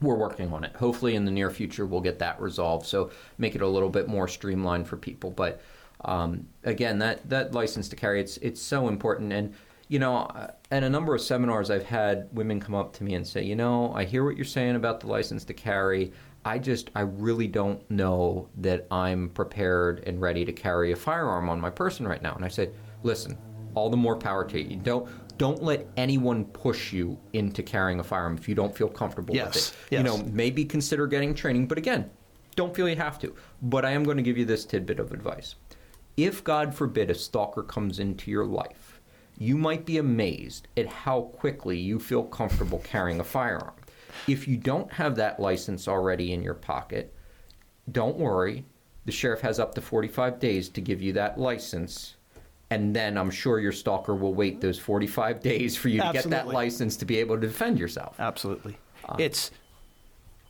we're working on it. Hopefully, in the near future, we'll get that resolved. So make it a little bit more streamlined for people. But um, again, that that license to carry, it's it's so important. And you know, at a number of seminars, I've had women come up to me and say, you know, I hear what you're saying about the license to carry. I just, I really don't know that I'm prepared and ready to carry a firearm on my person right now. And I said, listen, all the more power to you. Don't don't let anyone push you into carrying a firearm if you don't feel comfortable yes, with it. Yes. You know, maybe consider getting training, but again, don't feel you have to. But I am going to give you this tidbit of advice. If, God forbid, a stalker comes into your life, you might be amazed at how quickly you feel comfortable carrying a firearm. If you don't have that license already in your pocket, don't worry. The sheriff has up to 45 days to give you that license and then I'm sure your stalker will wait those 45 days for you to Absolutely. get that license to be able to defend yourself. Absolutely. Uh, it's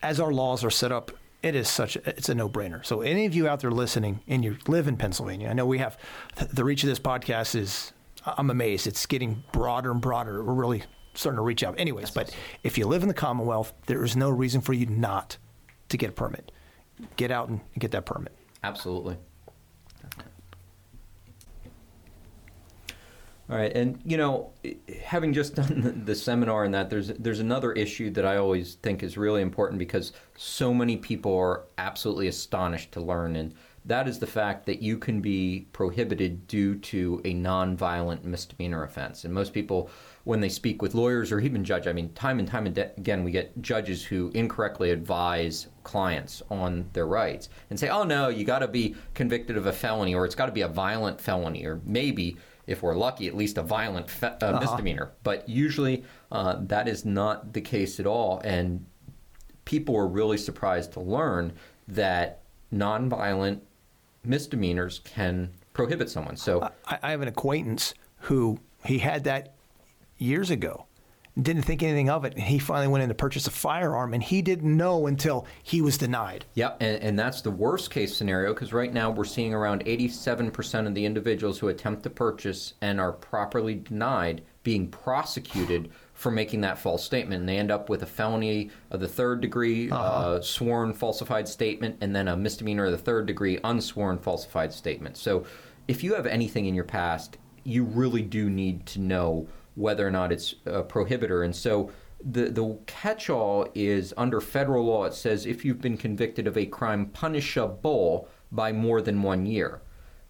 as our laws are set up, it is such a, it's a no-brainer. So any of you out there listening and you live in Pennsylvania, I know we have the reach of this podcast is I'm amazed. It's getting broader and broader. We're really starting to reach out. Anyways, but if you live in the Commonwealth, there is no reason for you not to get a permit. Get out and get that permit. Absolutely. All right, and you know, having just [LAUGHS] done the, seminar and that, there's there's another issue that I always think is really important because so many people are absolutely astonished to learn, and that is the fact that you can be prohibited due to a nonviolent misdemeanor offense. And most people, when they speak with lawyers or even judge, I mean, time and time again, we get judges who incorrectly advise clients on their rights and say, "Oh no, you got to be convicted of a felony, or it's got to be a violent felony, or maybe." If we're lucky, at least a violent fe- uh, uh-huh. misdemeanor. But usually uh, that is not the case at all. And people were really surprised to learn that nonviolent misdemeanors can prohibit someone. So I, I have an acquaintance who he had that years ago didn't think anything of it. And he finally went in to purchase a firearm, and he didn't know until he was denied. Yep, and, and that's the worst case scenario because right now we're seeing around 87% of the individuals who attempt to purchase and are properly denied being prosecuted for making that false statement. And they end up with a felony of the third degree, uh-huh. uh, sworn falsified statement, and then a misdemeanor of the third degree, unsworn falsified statement. So if you have anything in your past, you really do need to know whether or not it's a prohibitor. And so the, the catch all is under federal law, it says if you've been convicted of a crime punishable by more than one year.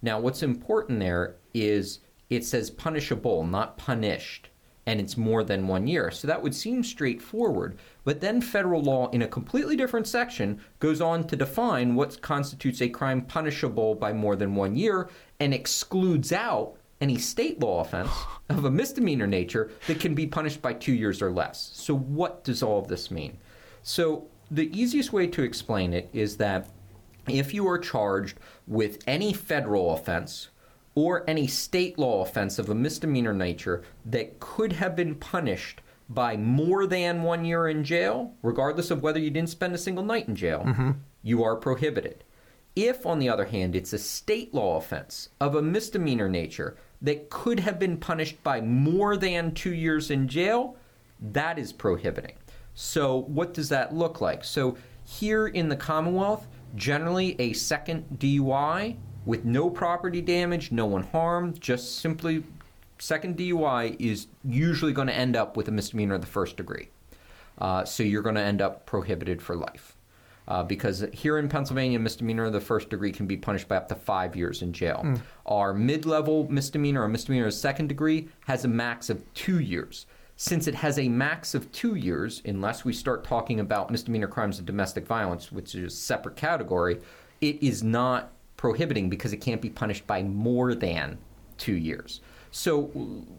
Now, what's important there is it says punishable, not punished, and it's more than one year. So that would seem straightforward. But then federal law, in a completely different section, goes on to define what constitutes a crime punishable by more than one year and excludes out any state law offense of a misdemeanor nature that can be punished by two years or less. So, what does all of this mean? So, the easiest way to explain it is that if you are charged with any federal offense or any state law offense of a misdemeanor nature that could have been punished by more than one year in jail, regardless of whether you didn't spend a single night in jail, mm-hmm. you are prohibited. If, on the other hand, it's a state law offense of a misdemeanor nature that could have been punished by more than two years in jail, that is prohibiting. So, what does that look like? So, here in the Commonwealth, generally a second DUI with no property damage, no one harmed, just simply second DUI is usually going to end up with a misdemeanor of the first degree. Uh, so, you're going to end up prohibited for life. Uh, because here in Pennsylvania, misdemeanor of the first degree can be punished by up to five years in jail. Our mid level misdemeanor or misdemeanor of second degree has a max of two years. Since it has a max of two years, unless we start talking about misdemeanor crimes of domestic violence, which is a separate category, it is not prohibiting because it can't be punished by more than two years. So,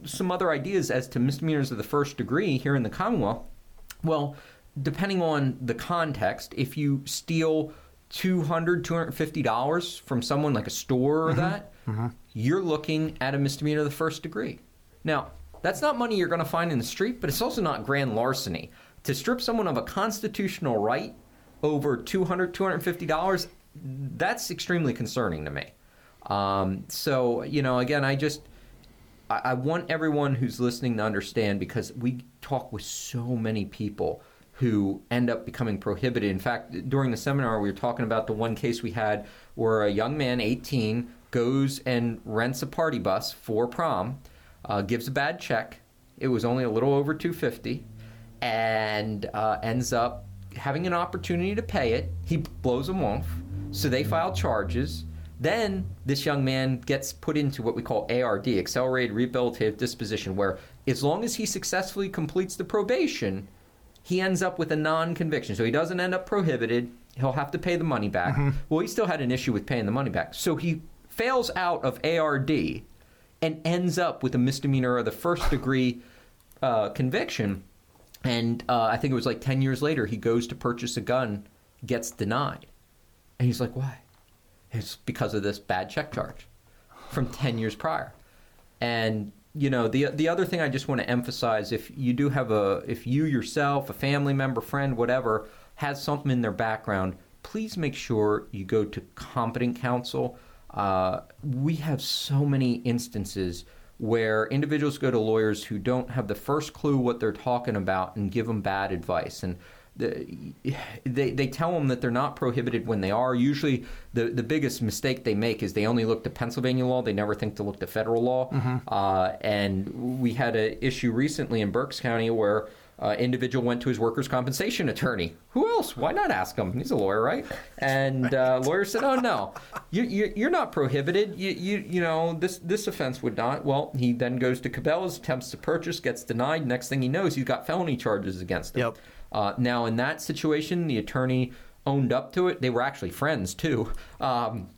some other ideas as to misdemeanors of the first degree here in the Commonwealth. Well, depending on the context, if you steal $200, $250 from someone like a store or that, you're looking at a misdemeanor of the first degree. Now, that's not money you're going to find in the street, but it's also not grand larceny. To strip someone of a constitutional right over $200, $250, that's extremely concerning to me. Um, so, you know, again, I just. I I want everyone who's listening to understand because we talk with so many people who end up becoming prohibited. In fact, during the seminar, we were talking about the one case we had where a young man, 18, goes and rents a party bus for prom, uh, gives a bad check. It was only a little over 250 and uh, ends up having an opportunity to pay it. He blows them off, so they file charges. Then this young man gets put into what we call ARD, accelerated rehabilitative disposition, where as long as he successfully completes the probation, he ends up with a non-conviction. So he doesn't end up prohibited. He'll have to pay the money back. Well, he still had an issue with paying the money back. So he fails out of ARD and ends up with a misdemeanor of the first degree uh, conviction. And uh, I think it was like 10 years later, he goes to purchase a gun, gets denied. And he's like, why? It's because of this bad check charge from 10 years prior. And you know, the the other thing I just want to emphasize if you do have a if you yourself, a family member, friend, whatever, has something in their background, please make sure you go to competent counsel. Uh, we have so many instances where individuals go to lawyers who don't have the first clue what they're talking about and give them bad advice. And they, they tell them that they're not prohibited when they are. Usually, the, the biggest mistake they make is they only look to Pennsylvania law. They never think to look to federal law. Uh, and we had an issue recently in Berks County where uh, individual went to his workers' compensation attorney. Who else? Why not ask him? He's a lawyer, right? And uh, lawyer said, "Oh no, [LAUGHS] you, you, you're not prohibited. You, you you know this this offense would not." Well, he then goes to Cabela's, attempts to purchase, gets denied. Next thing he knows, he's got felony charges against him. Yep. Uh, now, in that situation, the attorney owned up to it. They were actually friends too. Um,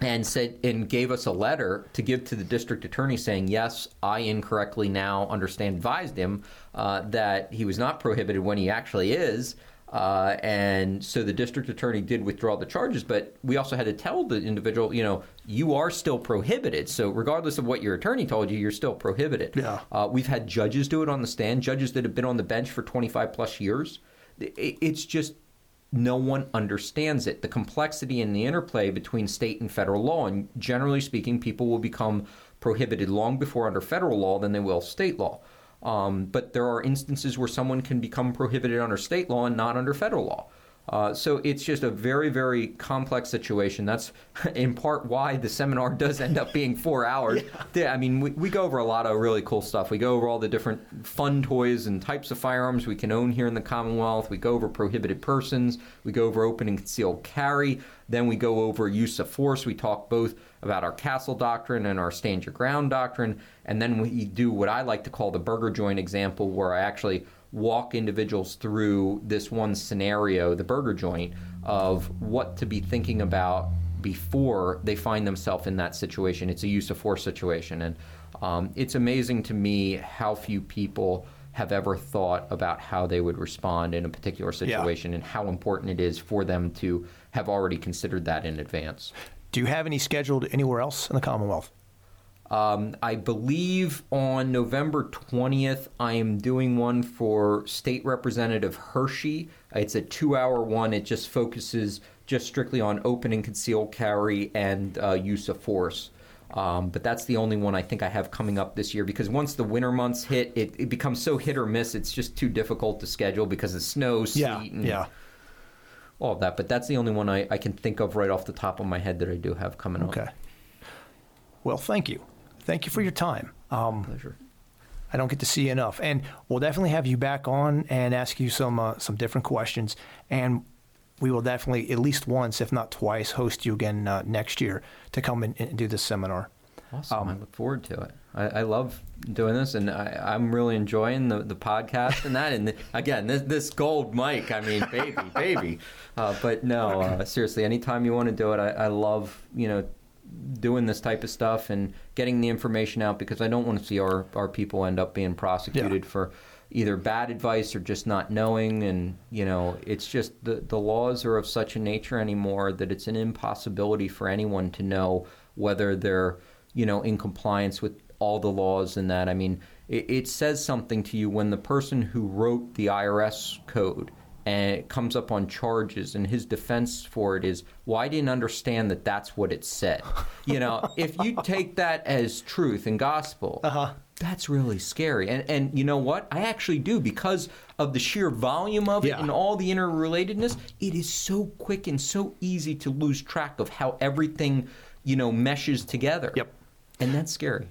and said and gave us a letter to give to the district attorney saying yes i incorrectly now understand advised him uh, that he was not prohibited when he actually is uh, and so the district attorney did withdraw the charges but we also had to tell the individual you know you are still prohibited so regardless of what your attorney told you you're still prohibited Yeah. uh, we've had judges do it on the stand judges that have been on the bench for 25 plus years it's just no one understands it. The complexity and the interplay between state and federal law, and generally speaking, people will become prohibited long before under federal law than they will state law. Um, but there are instances where someone can become prohibited under state law and not under federal law. Uh, so it's just a very, very complex situation. That's [LAUGHS] in part why the seminar [LAUGHS] does end up being four hours. [LAUGHS] Yeah, I mean, we, we go over a lot of really cool stuff. We go over all the different fun toys and types of firearms we can own here in the Commonwealth. We go over prohibited persons. We go over open and concealed carry. Then we go over use of force. We talk both about our castle doctrine and our stand your ground doctrine. And then we do what I like to call the burger joint example, where I actually walk individuals through this one scenario, the burger joint, of what to be thinking about before they find themselves in that situation. It's a use of force situation. And um, it's amazing to me how few people have ever thought about how they would respond in a particular situation and how important it is for them to have already considered that in advance. Do you have any scheduled anywhere else in the Commonwealth? Um, I believe on November 20th, I am doing one for State Representative Hershey. It's a two hour one. It just focuses just strictly on open and concealed carry and uh, use of force. Um, but that's the only one I think I have coming up this year because once the winter months hit, it, it becomes so hit or miss. It's just too difficult to schedule because of snow, sleet, Yeah, and yeah. all of that. But that's the only one I, I can think of right off the top of my head that I do have coming up. Okay. Well, thank you. Thank you for your time. Um, Pleasure. I don't get to see you enough, and we'll definitely have you back on and ask you some uh, some different questions. And we will definitely at least once, if not twice, host you again uh, next year to come and, and do this seminar. Awesome. Um, I look forward to it. I, I love doing this, and I, am really enjoying the, the podcast and that. And the, [LAUGHS] again, this, this gold mic, I mean, baby, baby. Uh, but no, uh, seriously, anytime you want to do it, I, I love, you know, doing this type of stuff and getting the information out because I don't want to see our, our people end up being prosecuted yeah. for either bad advice or just not knowing and you know it's just the the laws are of such a nature anymore that it's an impossibility for anyone to know whether they're you know in compliance with all the laws and that I mean it, it says something to you when the person who wrote the IRS code and it comes up on charges and his defense for it is well i didn't understand that that's what it said. [LAUGHS] You know if you take that as truth and gospel uh-huh. that's really scary. And and you know what? I actually do because of the sheer volume of it yeah. and all the interrelatedness it is so quick and so easy to lose track of how everything you know meshes together. Yep. And that's scary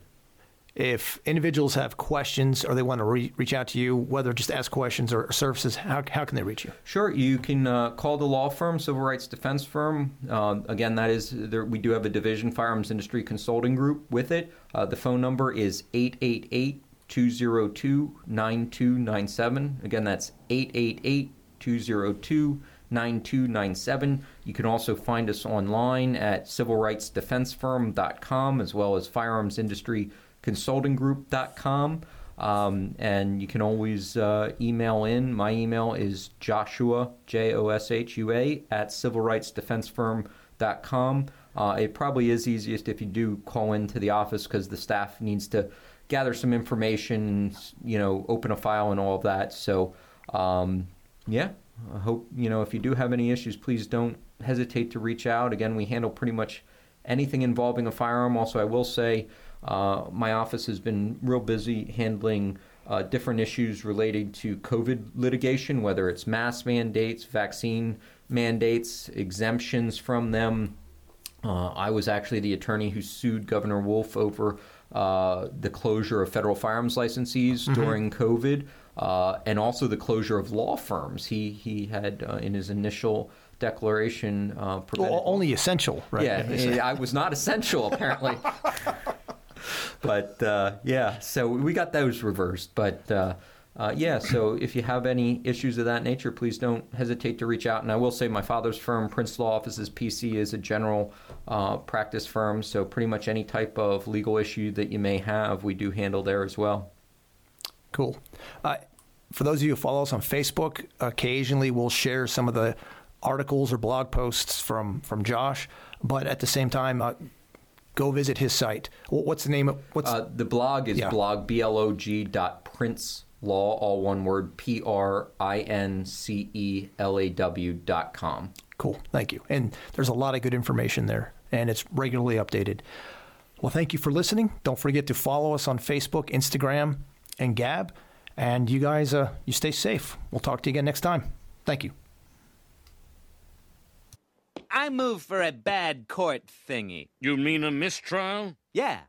if individuals have questions or they want to re- reach out to you, whether just ask questions or services, how, how can they reach you? Sure. You can uh, call the law firm, Civil Rights Defense Firm. Uh, again, that is, there, we do have a division, Firearms Industry Consulting Group, with it. Uh, the phone number is 888 202 9297. Again, that's 888 202 9297. You can also find us online at civilrightsdefensefirm.com as well as firearms industry consultinggroup.com. Um, and you can always uh, email in. My email is Joshua, J O S H U A, at civilrightsdefensefirm.com. Uh, it probably is easiest if you do call into the office because the staff needs to gather some information, you know, open a file and all of that. So, um, yeah, I hope, you know, if you do have any issues, please don't hesitate to reach out. Again, we handle pretty much anything involving a firearm. Also, I will say, uh, my office has been real busy handling uh, different issues related to COVID litigation, whether it's mask mandates, vaccine mandates, exemptions from them. Uh, I was actually the attorney who sued Governor Wolf over uh, the closure of federal firearms licensees mm-hmm. during COVID. Uh, and also the closure of law firms. He he had uh, in his initial declaration uh, well, only essential, right? Yeah, [LAUGHS] I was not essential apparently. [LAUGHS] but uh, yeah, so we got those reversed. But uh, uh, yeah, so if you have any issues of that nature, please don't hesitate to reach out. And I will say, my father's firm, Prince Law Offices PC, is a general uh, practice firm. So pretty much any type of legal issue that you may have, we do handle there as well. Cool. Uh, for those of you who follow us on Facebook, occasionally we'll share some of the articles or blog posts from from Josh. But at the same time, uh, go visit his site. What's the name of what's uh, the blog is yeah. blog blog dot prince law all one word p r i n c e l a w dot com. Cool, thank you. And there's a lot of good information there, and it's regularly updated. Well, thank you for listening. Don't forget to follow us on Facebook, Instagram, and Gab. And you guys, uh, you stay safe. We'll talk to you again next time. Thank you. I move for a bad court thingy. You mean a mistrial? Yeah.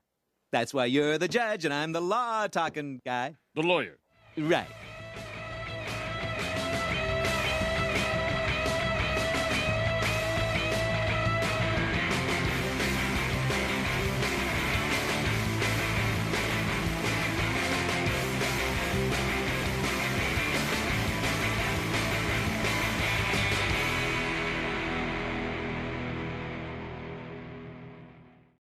That's why you're the judge and I'm the law talking guy. The lawyer. Right.